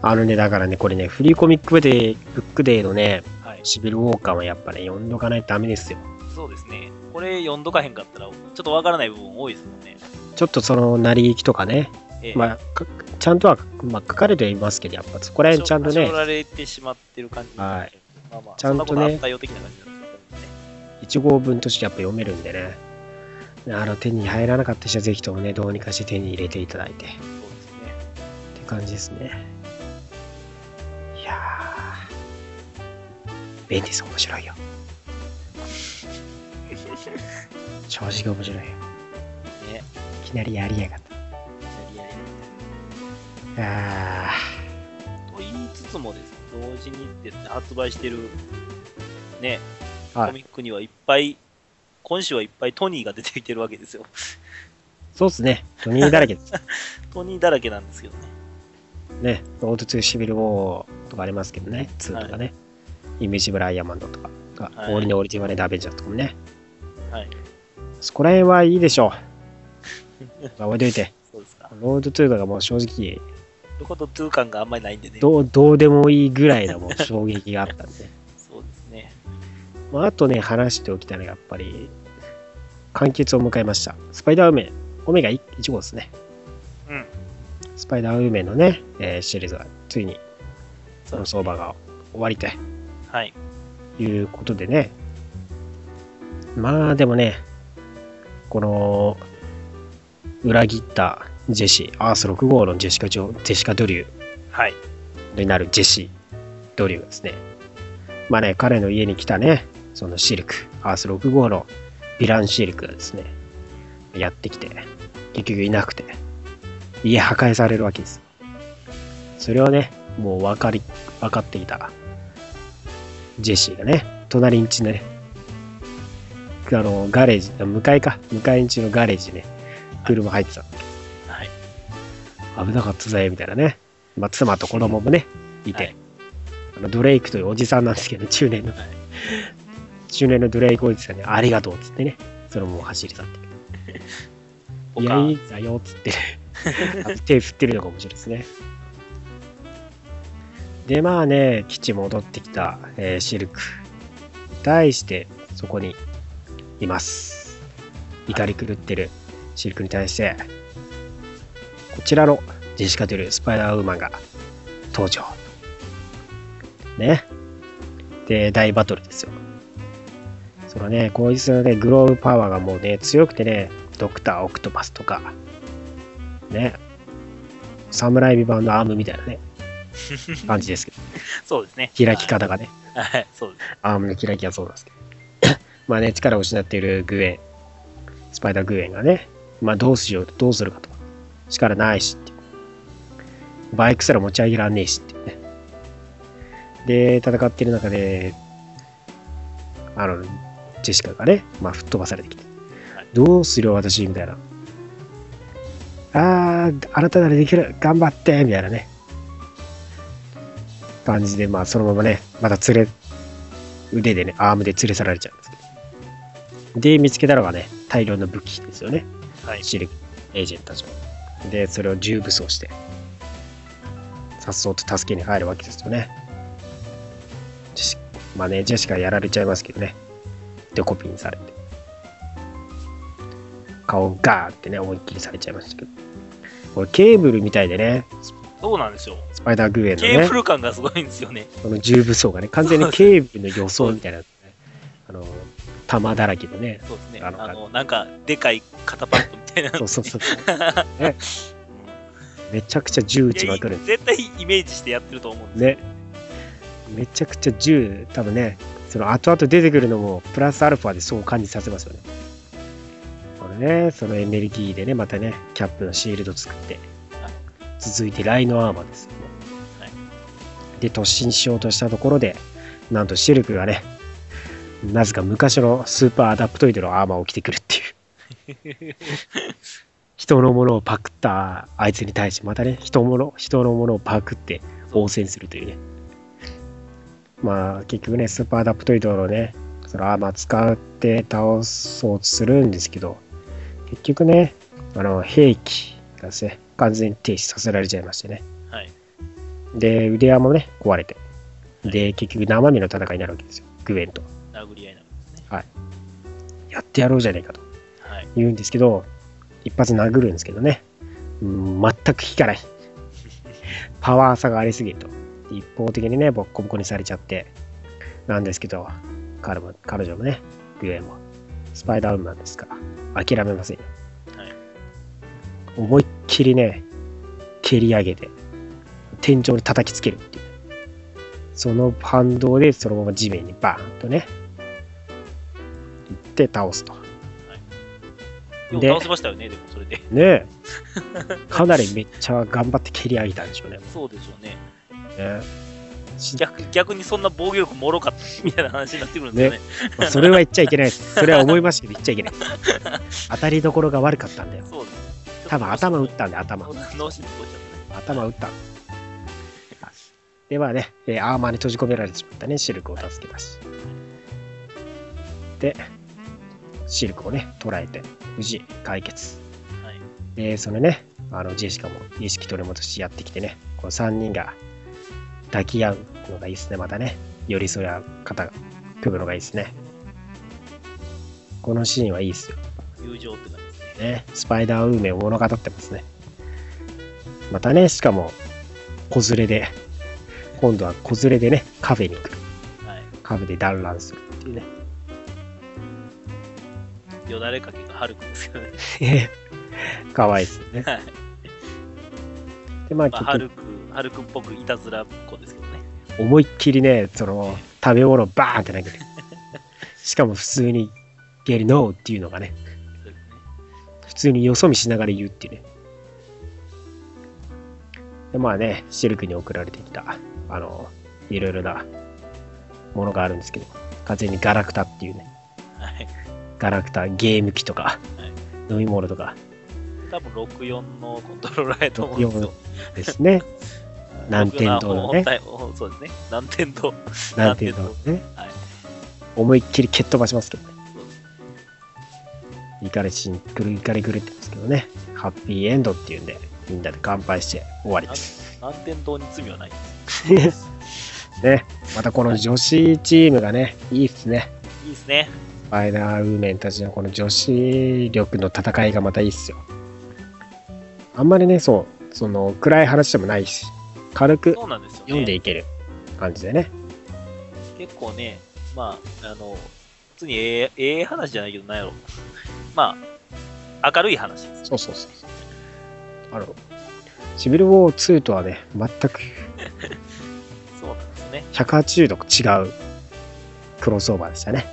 あのね、だからね、これね、フリーコミックデー、ブックデーのね、はい。シビルウォーカーはやっぱね、読んどかないとダメですよ。そうですね。これ読んどかへんかったら、ちょっとわからない部分多いですもんね。ちょっとその、成り行きとかね、ええまあ、かちゃんとは、まあ、書かれてはいますけど、やっぱそこら辺ちゃんとねられてしまってる感じ。はい。まあまあ、ちゃんとねそんなことあったよ的な感じなんですけどね。1号分としてやっぱ読めるんでね。あの手に入らなかった人はぜひともね、どうにかして手に入れていただいてっそうですね。て感じですね。いやー、ベンディス面白いよ。正直面白いよ。ね。いきなりやりやがっやりやりた。あと言いつつもですね、同時にですね、発売してる、ね、ー、はい。コミックにはいっぱい、今週はいっぱいトニーが出てきてるわけですよ。そうっすね。トニーだらけです。トニーだらけなんですけどね。ね、ロード2シビルウォーとかありますけどね、2とかね、イメージブライアンマンドとかが、はいオーリネオリティマネダーベンジャーとかもね、はい。そこら辺はいいでしょう。まあ置いといて。そうですか。ロード2とかもう正直ロコとトゥー感があんまりないんでね。どう、どうでもいいぐらいのもう衝撃があったんで。そうですね。まあ、あとね、話しておきたいのがやっぱり、完結を迎えました。スパイダーウーメン、オメガ 1, 1号ですね。うん。スパイダーウーメンのね、えーシリーズがついに、その相場が終わりとはい。いうことでね。まあでもね、この、裏切ったジェシー、アース6号のジェシカ・ジョジェシカ・ドリュー、はい。になるジェシー・ドリューがですね。まあね、彼の家に来たね、そのシルク、アース6号のヴィランシルクがですね、やってきて、結局いなくて、家破壊されるわけです。それをね、もう分かり、分かっていたジェシーがね、隣んちのね、あの、ガレージ、向かいか、向かいんちのガレージね、車入ってた。はい。危なかったぜ、みたいなね。まあ、妻と子供もね、いて、はいあのドレイクというおじさんなんですけど、中年の、はい中年のドレイクおじさんにありがとうっつってね、そのまま走り去って いや、いいんだよっつってね、手振ってるのが面白いですね。で、まあね、基地戻ってきた、えーシルク。対して、そこにいます。怒り狂ってるシルクに対して、こちらのジェシカというスパイダーウーマンが登場。ね。で、大バトルですよ。そのね、こいつのね、グローブパワーがもうね、強くてね、ドクター・オクトパスとか、ね、サムライビ版のアームみたいなね、感じですけど、そうですね。開き方がね、はい。はい、そうです。アームの開きはそうなんですけど、まあね、力を失っているグエン、スパイダーグエンがね、まあどうしよう、どうするかと。力ないしっていう。バイクすら持ち上げらんねえしっていうね。で、戦っている中で、あの、ジェシカがね、まあ吹っ飛ばされてきて、はいどうするよ私みたいな。あー、あなたならできる頑張ってみたいなね。感じで、まあそのままね、また連れ、腕でね、アームで連れ去られちゃうんですけど。で、見つけたのがね、大量の武器ですよね。はい。シルクエージェントたちも。で、それを重武装して、さっそうと助けに入るわけですよね。まあね、ジェシカやられちゃいますけどね。デコピンされて。顔ガーってね、思いっきりされちゃいましたけど。これケーブルみたいでね、そうなんですよ。スパイダーグエンのねケーブ、ル感がすごいんですよね。この重武装がね、完全にケーブルの予想みたいな、ね、あの、弾だらけでね、そうですね。あのなんか、でかい肩パッドみたいなの。そうそうそう、うんね めちゃくちゃ銃撃ちまくる絶対イメージしてやってると思うんですね。めちゃくちゃ銃、多分ね、その後々出てくるのも、プラスアルファでそう感じさせますよね。これね、そのエネルギーでね、またね、キャップのシールド作ってはい、続いてライノアーマーですよ、はいで、突進しようとしたところで、なんとシルクがね、なぜか昔のスーパーアダプトイドのアーマーを着てくるっていう。人のものをパクったあいつに対してまたね人もの人のものをパクって応戦するというねまあ結局ねスーパーアダプトイドのねそのアーマー使って倒そうとするんですけど結局ねあの兵器がですね完全に停止させられちゃいましてねはい。で腕輪もね壊れてで結局生身の戦いになるわけですよグエンと殴り合いなんですね。やってやろうじゃねえかとはい。言うんですけど、一発殴るんですけどね、うん、全く効かない。パワー差がありすぎると。一方的にね、ボッコボコにされちゃって、なんですけど、彼も彼女もね、グエンも、スパイダーウーマンですから、諦めませんよ。はい。思いっきりね、蹴り上げて、天井に叩きつけるっていう。その反動でそのまま地面にバーンとね、行って倒すと。で倒せましたよね、でもそれで。ねえ。かなりめっちゃ頑張って蹴り上げたんでしょうね。そうでしょうね。逆逆にそんな防御力もろかった みたいな話になってくるんですよね。まあそれは言っちゃいけないです。それは思いましたけど言っちゃいけない。当たりどころが悪かったんだよ。そうです。多分頭打ったんで、頭。脳ったね。頭打った。ではね、えーアーマーに閉じ込められてしまったね、シルクを助け出し。で、シルクをね、捉えて、無事解決。はい。で、そのね、あのジェシカも意識取り戻しやってきてね、この3人が抱き合うのがいいですね、またね。寄り添う肩が組むのがいいですね。このシーンはいいですよ。友情って感じですね。ね。スパイダー運命を物語ってますね。またね、しかも、子連れで、今度は子連れでね、カフェに来る。はい。カフェで団らんするっていうね。よだれかけがハルクですけどね。かわいいですよね。はい。で、まあ、まあ、結局、ハルク、ハルクっぽくいたずらっ子ですけどね。思いっきりね、その、食べ物をバーンって投げて。しかも普通に、ゲリノーっていうのがね、ね。普通によそ見しながら言うっていうね。で、まあね、シルクに送られてきた、あの、いろいろなものがあるんですけど、完全にガラクタっていうね、はい。ガラクタ、ゲーム機とか、はい飲み物とか、多分64のコントローラーやと思うんですよ。ですね。南天堂のね64本体をそうですね。南天堂。南天堂のね。はい。思いっきり蹴っ飛ばしますけどね。怒りしにくる怒り狂ってますけどね。ハッピーエンドっていうんで、みんなで乾杯して終わりです。南天堂に罪はないです。ね。またこの女子チームがね、いいっすね。いいですね。スパイダーウーメンたちのこの女子力の戦いがまたいいっすよ。あんまりね、そう、その暗い話でもないし、軽く。読んでいける感じでね。結構ね、まあ、あの、普通にええええ話じゃないけど、なんやろ。まあ、明るい話です。そうそうそうそう。あの、シビルウォー2とはね、全く そうなんですね。180度違うクロスオーバーでしたね。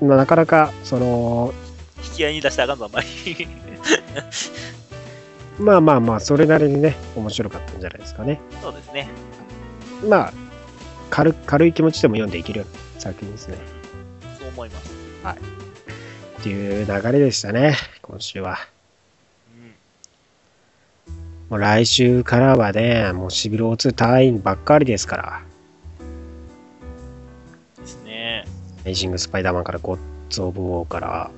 まあ、なかなか、その、引き合いに出してあかんぞ、あんまり。まあまあまあ、それなりにね、面白かったんじゃないですかね。そうですね。まあ、軽軽い気持ちでも読んでいけるような作品ですね。そう思います。っていう流れでしたね、今週は。うん。もう来週からはね、もうシビル・ウォー2タイインばっかりですから、ですね。アメイジング・スパイダーマンからゴッツ・オブ・ウォーから、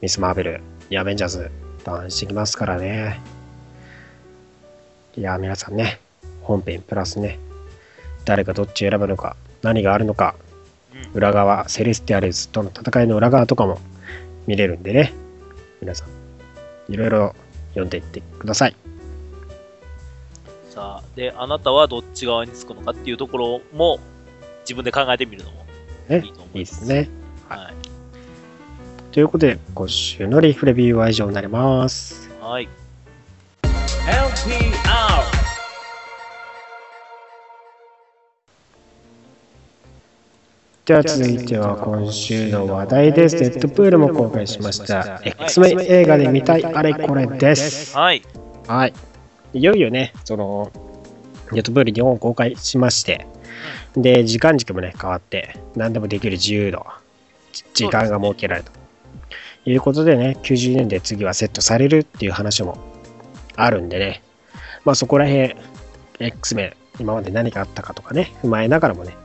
ミス・マーベル、アベンジャーズ、してきますからね。いや、皆さんね、本編プラスね、誰がどっち選ぶのか、何があるのか、うん。裏側、セレスティアルズとの戦いの裏側とかも見れるんでね、皆さん、いろいろ読んでいってください。さあ、で、あなたはどっち側につくのかっていうところも、自分で考えてみるのもいねいと思います。いいです。ね。はい。ということで、今週のリーフレビューは以上になります。はい。LPR では続いては今週の話題です。デッドプールも公開しました。X メン映画で見たいあれこれです。はい。はい。いよいよね、その、デッドプール2本公開しまして、で、時間軸もね、変わって、何でもできる自由度、じ時間が設けられた。ということでね、90年で次はセットされるっていう話もあるんでね、まあそこら辺、X メン、今まで何があったかとかね、踏まえながらもね、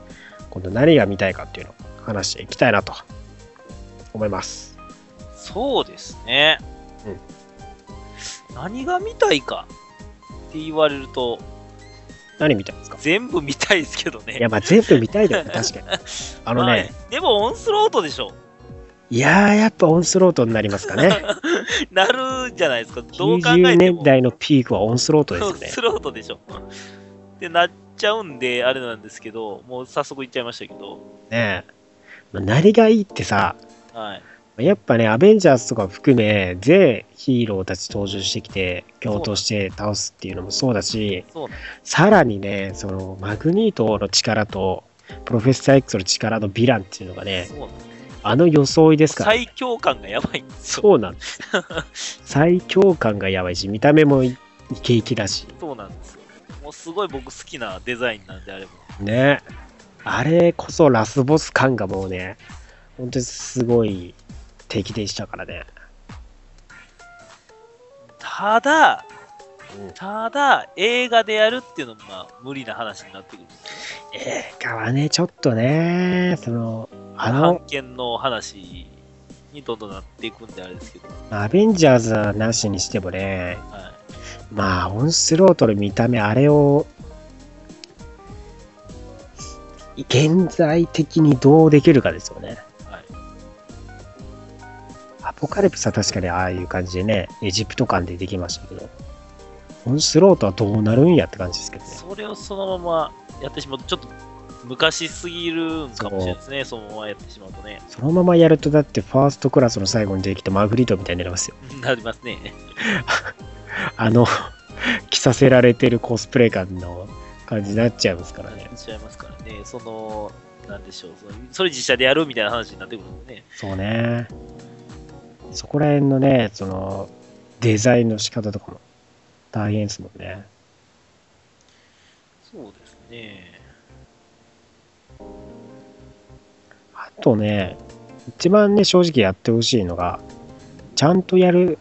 今度何が見たいかっていうのを話していきたいなと思います。そうですね。うん何が見たいかって言われると、何見たいですか？全部見たいですけどね。いや、まあ全部見たいだよね、確かに。あのね、まあでもオンスロートでしょ。いやー、やっぱオンスロートになりますかね。なるじゃないですか。どう考90えても。年代のピークはオンスロートですよね オンス。ロートでしょ。ってなっちゃうんで、あれなんですけど、もう早速言っちゃいましたけど、ねえ。まあ何がいいってさ、はい。やっぱね、アベンジャーズとか含め、全ヒーローたち登場してきて、共闘して倒すっていうのもそうだし、さらにね、そのマグニートの力と、プロフェッサー X の力のヴィランっていうのがね、あの装いですから、最強感がやばいんですよ。そうなんですよ。最強感がやばいし、見た目もイケイケだし、そうなんですよ。もうすごい僕好きなデザインなんであれば。ね。あれこそラスボス感がもうね、本当にすごい敵でしたからね。ただ、うんただ、映画でやるっていうのもまあ無理な話になってくる。映画はね、ちょっとね、その、あ判の、権の話にどんどんなっていくんであれですけど。アベンジャーズはなしにしてもね、はまあ、オンスロートの見た目、あれを、現在的にどうできるかですよね。アポカリプスは確かにああいう感じでね、エジプト感でできましたけど、オンスロートはどうなるんやって感じですけどね。それをそのままやってしまうと、ちょっと昔すぎるんかもしれないですね。そのままやってしまうとね。そのままやると、だってファーストクラスの最後に出てきたマグリートみたいになりますよ。なりますね。あの、着させられてるコスプレ感の感じになっちゃいますからねな。っちゃいますからね。その、なんでしょう。そのそれ実写でやるみたいな話になってくるんでね。そうね。そこら辺のね、その、デザインの仕方とかも大変ですもんね。そうですね。あとね、一番ね、正直やってほしいのが、ちゃんとやる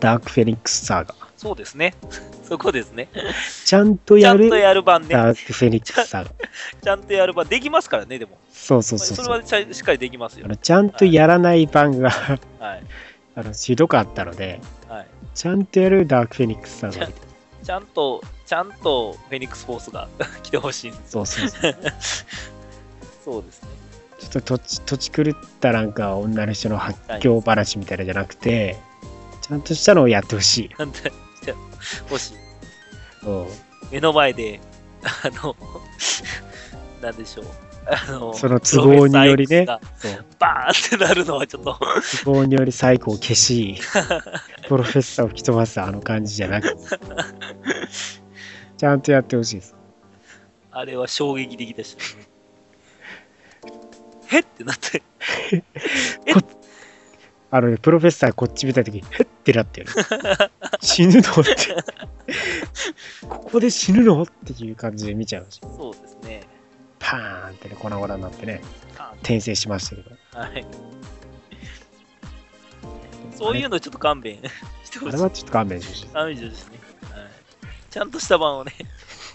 ダークフェニックスサーガ。そうですね。そこですね。ちゃんとやるちゃんとやる版ね。ダークフェニックスサーガ。ちゃんとやる版。できますからね、でも。そうそうそうそれはちゃしっかりできますよあ。のちゃんとやらない版がはい。あのひどかったので、はい。ちゃんとやるダークフェニックスサーガを見て。ちゃんと、ちゃんとフェニックスフォースが 来てほしいんですそうそうそう。そうですね。ちょっと土地土地狂ったなんか女の人の発狂話みたいなのじゃなくて、ちゃんとしたのをやってほしい。なんで、じゃ欲しい。うん目の前で、あの、なんでしょう。あのその都合によりねバーンってなるのはちょっと、都合により最高を消し、プロフェッサーを吹き飛ばすあの感じじゃなくて、ちゃんとやってほしいです。あれは衝撃的でしたね。へってなって、あのね、プロフェッサーこっち見たとき、へってなってる。死ぬのって。ここで死ぬの？っていう感じで見ちゃうし、そうですね。パーンってね、粉々になってね、あ転生しましたけど。はい。そういうのちょっと勘弁 してほしいあれ。はちょっと勘弁してほし勘弁してほしいね。はい。ちゃんとした版をね。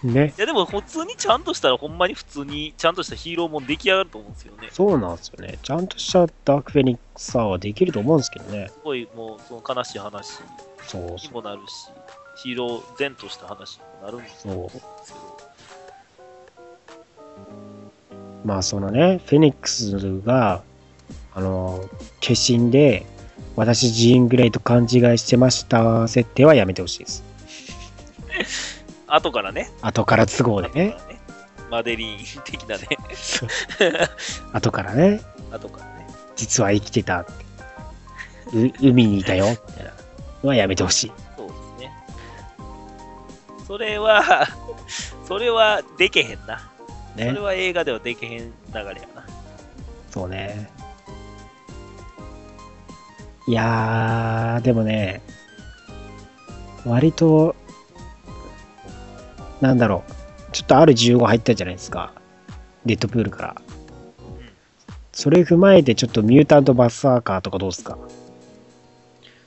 い。ね。いやでも普通にちゃんとしたらほんまに普通にちゃんとしたヒーローも出来上がると思うんですよね。そうなんですよね。ちゃんとしたダークフェニックスはできると思うんですけどね。すごいもうその悲しい話そうにもなるし、ヒーロー前とした話にもなるんですそう。けど、まあそのね、フェニックスが、あの、化身で、私ジーン・グレイと勘違いしてました設定はやめてほしいです。後からね、後から都合でね。ねマデリーン的なね、後からね、後からね。実は生きてたって。う海にいたよ、みたいなのはやめてほしい。そうですね。それは、それはでけへんな。そねれ。は映画ではでけへん流れやな。そうね。いやー、でもね、割と、なんだろう、ちょっとある15入ったじゃないですか。デッドプールから。それ踏まえて、ちょっとミュータントバッサーカーとかどうですか？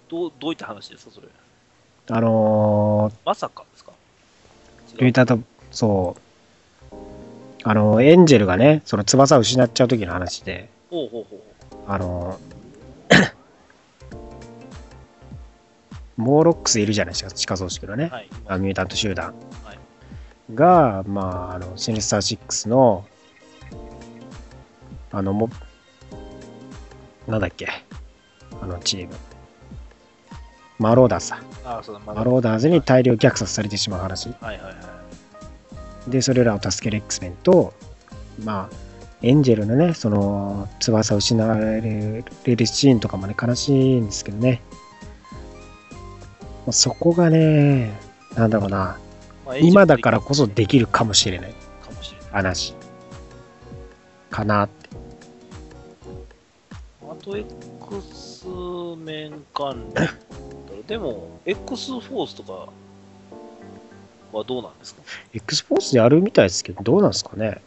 どうどういった話ですか、それ。あのまさかですか？ー、ミュータント、そう、あの、エンジェルがね、その翼を失っちゃう時の話で、ほうほうほうほあの、モーロックスいるじゃないですか、地下組織のねう。。はい。あミュータント集団はいが、まあ、あのシニスター6の、あの、も、なんだっけ、あのチーム。マローダーズさ。ああ、そうだ、まマローダーズに大量虐殺されてしまう話。はいはいはい。で、それらを助ける X メンと、まあ、エンジェルのね、その、翼を失われるシーンとかもね、悲しいんですけどね。まあそこがね、なんだろうな、まあ今だからこそできるかもしれないかもしれない。話かなって。あと X 面関連でも、X フォースとかはどうなんですか？X フォースでやるみたいですけど、どうなんですかね？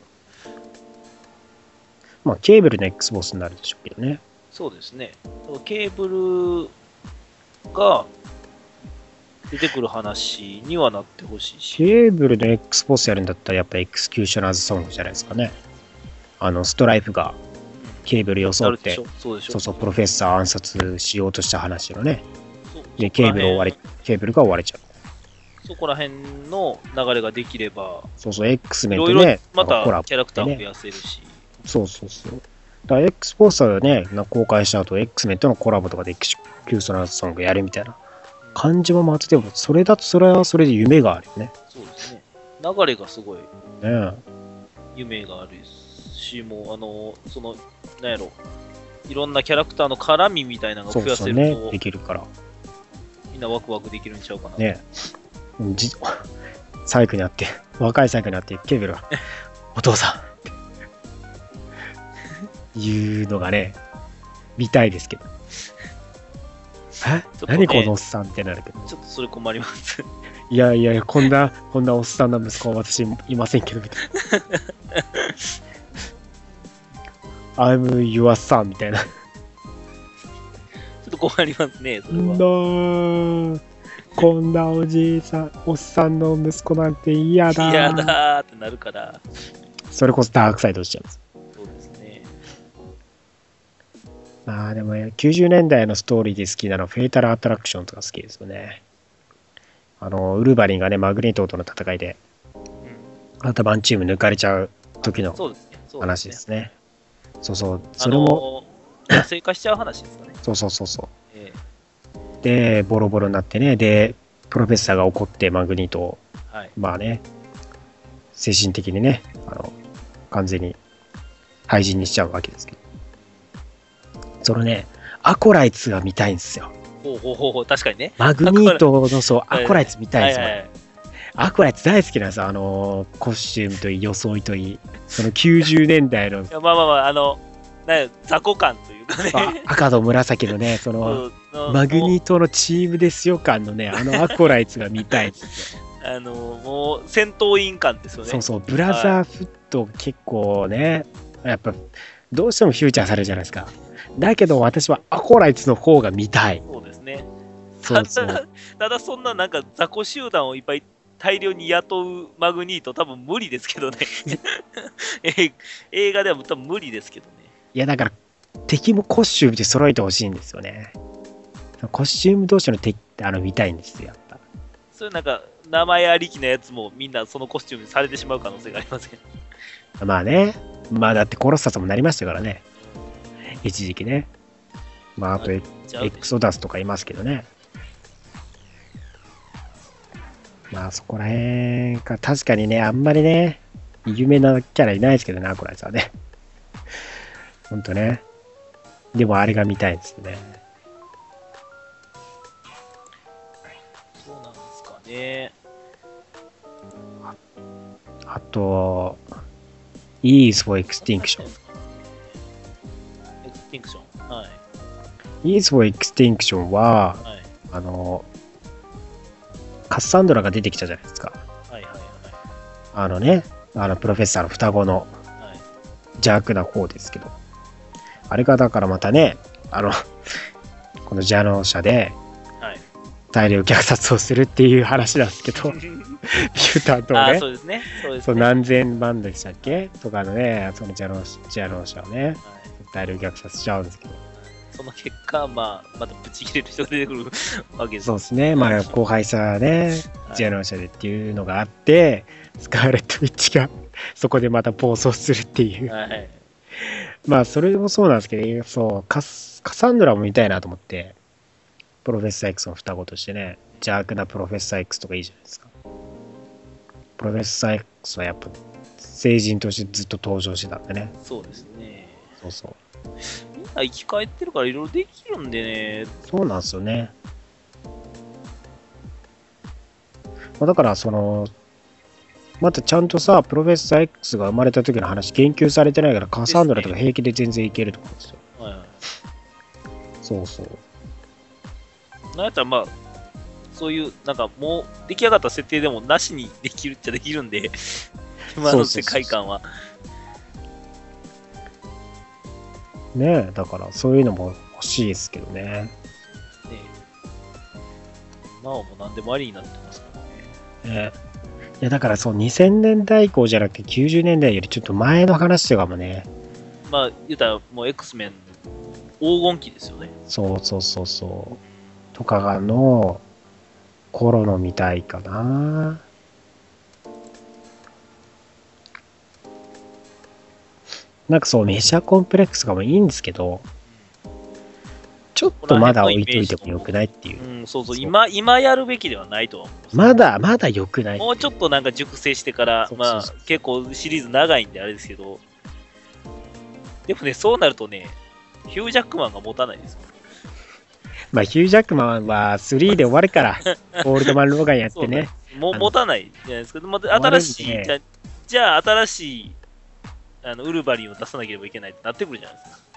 まあ、ケーブルの X フォースになるでしょうけどね。そうですね。ケーブルが出てくる話にはなってほしいし、ケーブルの X フォースやるんだったら、やっぱエクスキューショナーズソングじゃないですかね。あの、ストライフがケーブル装ってそうそうプロフェッサー暗殺しようとした話のね。で、ケーブル追われ、ケーブルが追われちゃう。そこら辺の流れができれば、そうそう、X メいろいろンとね、またキャラクターも増やせるし、そうそうそう。だから X フォースはね、な公開した後、X メンとのコラボとかでエクスキューショナーズソングやるみたいな感じもまたでも、それだとそれはそれで夢があるよね。そうですね。流れがすごいね夢があるし、もう、あの、その、なんやろ、いろんなキャラクターの絡みみたいなのがそう増やそうねせると、、できるから。みんなワクワクできるんちゃうかな。ねじサイクになって、若いサイクになって、ケーブルが、お父さんっていうのがね、見たいですけど。え？何このおっさんってなるけど。ちょっとそれ困ります。いやいやいや、こんな、こんなおっさんな息子は私いませんけど、みたいな。I'm your son みたいな。ちょっと困りますね、それは。ーこんなおじいさん、おっさんの息子なんて嫌だー。嫌だーってなるから、それこそダークサイドしちゃうんです。そうですね。まあでもね90年代のストーリーで好きなのはフェイタルアトラクションとか好きですよね。あの、ウルヴァリンがね、マグネートとの戦いで、うんアタバンチーム抜かれちゃう時の話ですね。そうそう、あそれも、のー、しちゃう話ですかね。そうそうそうそう。えで、ボロボロになってね、で、プロフェッサーが怒ってマグニートを、えはい。まあね、精神的にね、あの、完全に廃人にしちゃうわけですけど。そのね、アコライツが見たいんですよ。ほうほうほうほう、確かにね。マグニートのそう、はいアコライツ見たいんですよ。はいはいアコライツ大好きなんですよ。あの、コスチュームといい、装いといい。その90年代のまあまあまあ、あの、雑魚感というかね。あ赤と紫のね、その、マグニーもトのチームですよ感のね、あのアコライツが見たい あの、もう戦闘員感ですよね。そうそう、ブラザーフット結構ね、やっぱ、どうしてもフューチャーされるじゃないですか。だけど私はアコライツの方が見たい。そうですね。そうそただう。、ただそんななんか雑魚集団をいっぱい大量に雇うマグニート多分無理ですけどね。え 映画では多分無理ですけどね。いや、だから、敵もコスチュームで揃えてほしいんですよね。コスチューム同士の敵ってあの見たいんですよ、やっぱ。そういうなんか名前ありきのやつもみんなそのコスチュームにされてしまう可能性がありますけど。まあね、まあだってコロッサスもなりましたからね。一時期ね。まああとエクソダスとかいますけどね。まあそこら辺か、確かにね、あんまりね、有名なキャラいないですけどね、アコライツはね。ほんとね。でもあれが見たいですね。そうなんですかね。あと、E is for Extinction。E xtinction。はい。E is for Extinction は、はい。あの、カッサンドラが出てきたじゃないですか。はいはいあのね、あのプロフェッサーの双子のはい。はい。邪悪な方ですけど、あれがだからまたね、あの、この邪能者ではい。大量虐殺をするっていう話なんですけど、ピューターとねそ、うですね。そうですそうね。何千万でしたっけ？とかのね、その邪能邪能者をね、はい大量虐殺しちゃうんですけど、その結果、まあ、またブチ切れる人が出てくる わけです。そうですね、まあ後輩さね、はい邪能者でっていうのがあって、スカーレット・ウィッチがそこでまた暴走するっていう。はい。まあ、それもそうなんですけど、そう、カスカサンドラも見たいなと思って、プロフェッサー X の双子としてね、邪悪なプロフェッサー X とかいいじゃないですか。プロフェッサー X はやっぱ、成人としてずっと登場してたんでね。そうですね。そうそう。みんな生き返ってるからいろいろできるんでね。そうなんですよね。まあ、だから、その、またちゃんとさ、プロフェッサー X が生まれた時の話研究されてないから、カサンドラとか平気で全然いけると思うんですよ。はいはい。そうそう。なんやったらまあ、そういう、なんかもう出来上がった設定でもなしにできるっちゃできるんで、今の世界観は。ねえ、だからそういうのも欲しいですけどね。ねなおも何でもありになってますからね。ねいやだからそう2000年代以降じゃなくて90年代よりちょっと前の話とかもね。まあ、言うたらもう X メン黄金期ですよね。そうそうそうそう。とかがの頃の見たいかな。なんかそうメシャコンプレックスとかもいいんですけどちょっとまだ置いといてもよくないっていう。うん、そうそう。今、今やるべきではないとは思いまだまだよくないもうちょっとなんか熟成してから、まあ結構シリーズ長いんであれですけど、でもね、そうなるとね、ヒュージャックマンが持たないですよ。まあヒュージャックマンは3で終わるから オールドマン・ローガンやってね。もうあの持たないじゃないですか。ま新しい、じゃじゃあ新しいあのウルヴァリンを出さなければいけないってなってくるじゃないですか。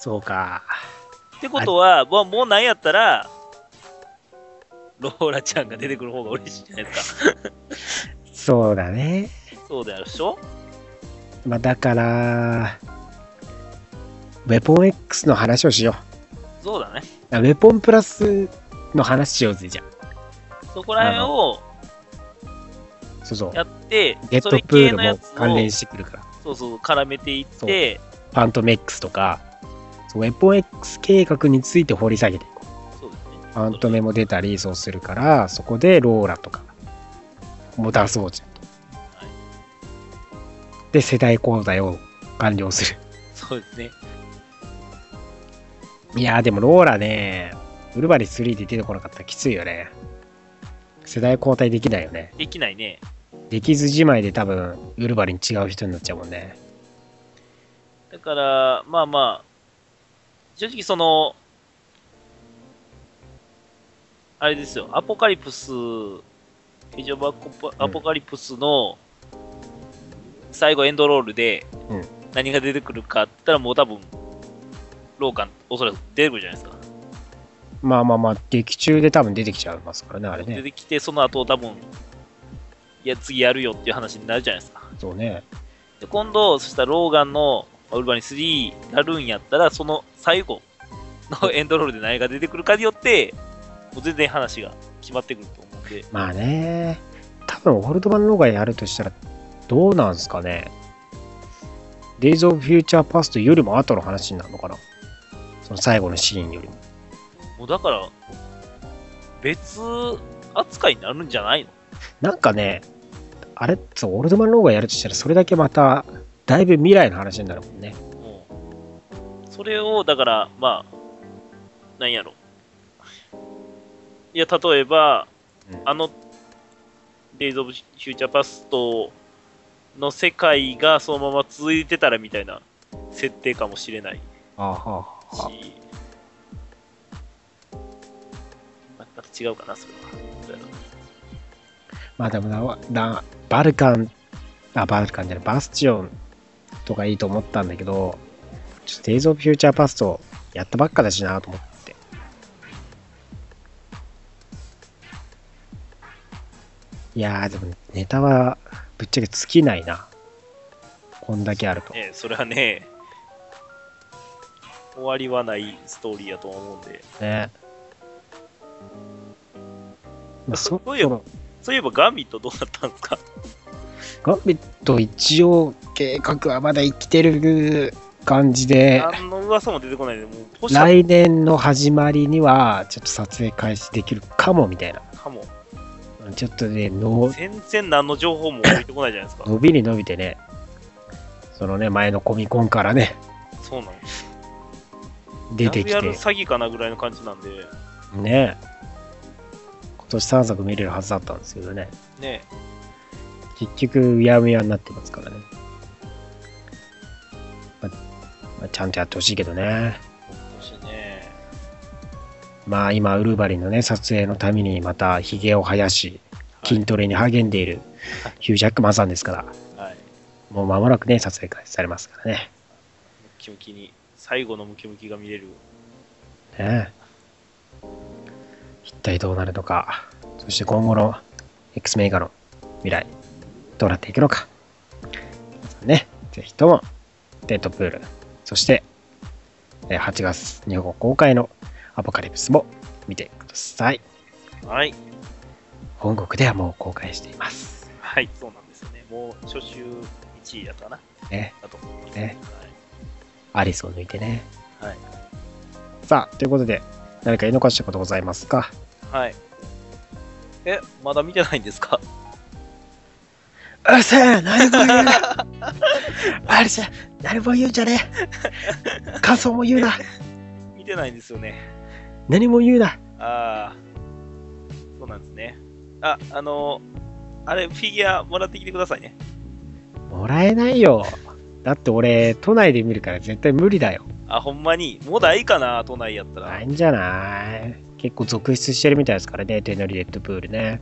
そうかってことは、もうもうなんやったら、ローラちゃんが出てくる方が嬉しいじゃないですか。そうだねそうであるでしょ？まあだから、ウェポン X の話をしよそうだね。ウェポンプラスの話しようぜ、じゃそこら辺をあ。そうそう。やって、デッそれドプールも関連してくるから。そうそう、絡めていって、ファントメックスとか、そうウェポン X 計画について掘り下げていこう。そうですね。ファントメも出たり、そうするから、そこでローラとかも出そうじゃんと。はいで、世代交代を完了する。そうですね。いやーでもローラね、ウルバリ3で出てこなかったらきついよね。世代交代できないよね。できないね。できずじまいで多分、ウルバリン違う人になっちゃうもんね。だから、まあまあ、正直その、あれですよ、アポカリプス、非常アポアポカリプスの最後エンドロールでうん何が出てくるかって言ったらもう多分、ローカンおそらく出てくるじゃないですか。まあまあまあ、劇中で多分出てきちゃいますからね、あれね。出てきて、その後多分、いや、次やるよっていう話になるじゃないですか。そうね。で今度、そしたらローガンのまあウルバリン3やるんやったら、その最後のエンドロールで何が出てくるかによって、もう全然話が決まってくると思うんで、まあね、多分オールドマンローガンやるとしたら、どうなんすかね。デイズ・オブ・フューチャー・パストよりも後の話になるのかな。その最後のシーンよりも。もうだから、別扱いになるんじゃないの？なんかね、あれそう、オールドマンローガンやるとしたら、それだけまた、だいぶ未来の話になるもんね。それを、だから、まあ、なんやろ。いや、例えば、うん。あの、デイズ・オブ・フューチャー・パストの世界がそのまま続いてたらみたいな設定かもしれない。ああはあはままた違うかな、それは。まあでもなな、バルカン、あ、バルカンじゃない、バスチオンとかいいと思ったんだけど、ちょっとデイズ・オブ・フューチャー・パストやったばっかだしなと思って。いやー、でもネタはぶっちゃけ尽きないな。こんだけあると。ねそれはね、終わりはないストーリーやと思うんで。ね。まあ、そそういえばろそういえばガンビットどうなったんですか？ガンビット一応計画はまだ生きてる感じで、何の噂も出てこないで、もう来年の始まりにはちょっと撮影開始できるかもみたいな。かも。ちょっとね、の全然何の情報も置いてこないじゃないですか。伸びに伸びてね、そのね、前のコミコンからね、そうなの。出てきやるやて、る詐欺かなぐらいの感じなんで、ね、今年3作見れるはずだったんですけどね、ね結局、うやむやになってますからね。ままあちゃんとやってほしいけどね。まあ今、ウルヴァリンのね、撮影のためにまたヒゲを生やし、筋トレに励んでいるヒュージャックマンさんですから、はい。もう間もなくね、撮影開始されますからね。ムキムキに、最後のムキムキが見れる。ね一体どうなるのか、そして今後の X メーカーの未来、どうなっていくのか。ね、ぜひとも、デッドプール、そして、えー8月日本語公開のアポカリプスも見てください。はい。本国ではもう公開しています。はい、そうなんですよね。もう初週1位だったかな。ね、だと思います。ねアリスを抜いてね。はい。さあ、ということで、何か言い残したことございますか？はい。はい。え、まだ見てないんですか？うっせえ何も言うなあれじゃ、何も言うんじゃねえ感想も言うな見てないんですよね。何も言うなああ、そうなんですね。あ、あのあれ、フィギュアもらってきてくださいね。もらえないよ。だって俺、都内で見るから絶対無理だよ。あ、ほんまに、もうないかな、都内やったら。ないんじゃない結構続出してるみたいですからね、テノリレッドプールね。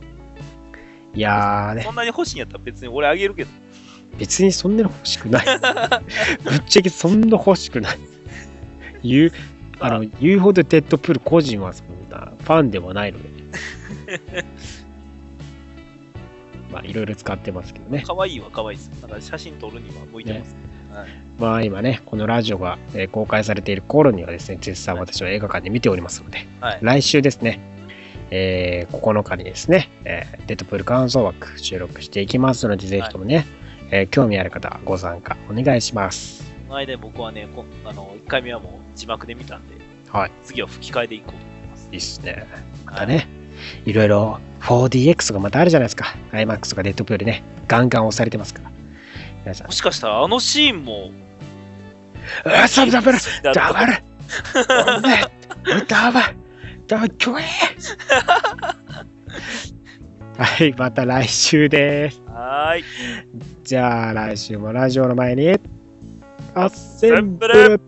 いやーねそ、んなに欲しいんやったら別に俺あげるけど。別にそんなの欲しくない。ぶっちゃけそんな欲しくない。言う、あの、言うほどデッドプール個人はそんなファンでもないので。まあいろいろ使ってますけどね。可愛いは可愛いです。なんか写真撮るには向いてます。はい、まあ今ね、このラジオが、えー公開されている頃にはですね、絶賛私は映画館で見ておりますので、はい。来週ですね、えー9日にですね、えーデッドプール感想枠収録していきますので、ぜひともね、えー興味ある方はご参加お願いします。この間僕はね、こんあの1回目はもう字幕で見たんで、はい。次は吹き替えでいこうと思います。いいっすね。まはいたね、いろいろ 4DX とかまたあるじゃないですか。IMAX とかデッドプールね、ガンガン押されてますから。皆さんも、しかしたらあのシーンも、うわ、サブダブルだダブルダブルダブルキョエはい、また来週です。はーい。じゃあ来週もラジオの前に、アッセンブセンブル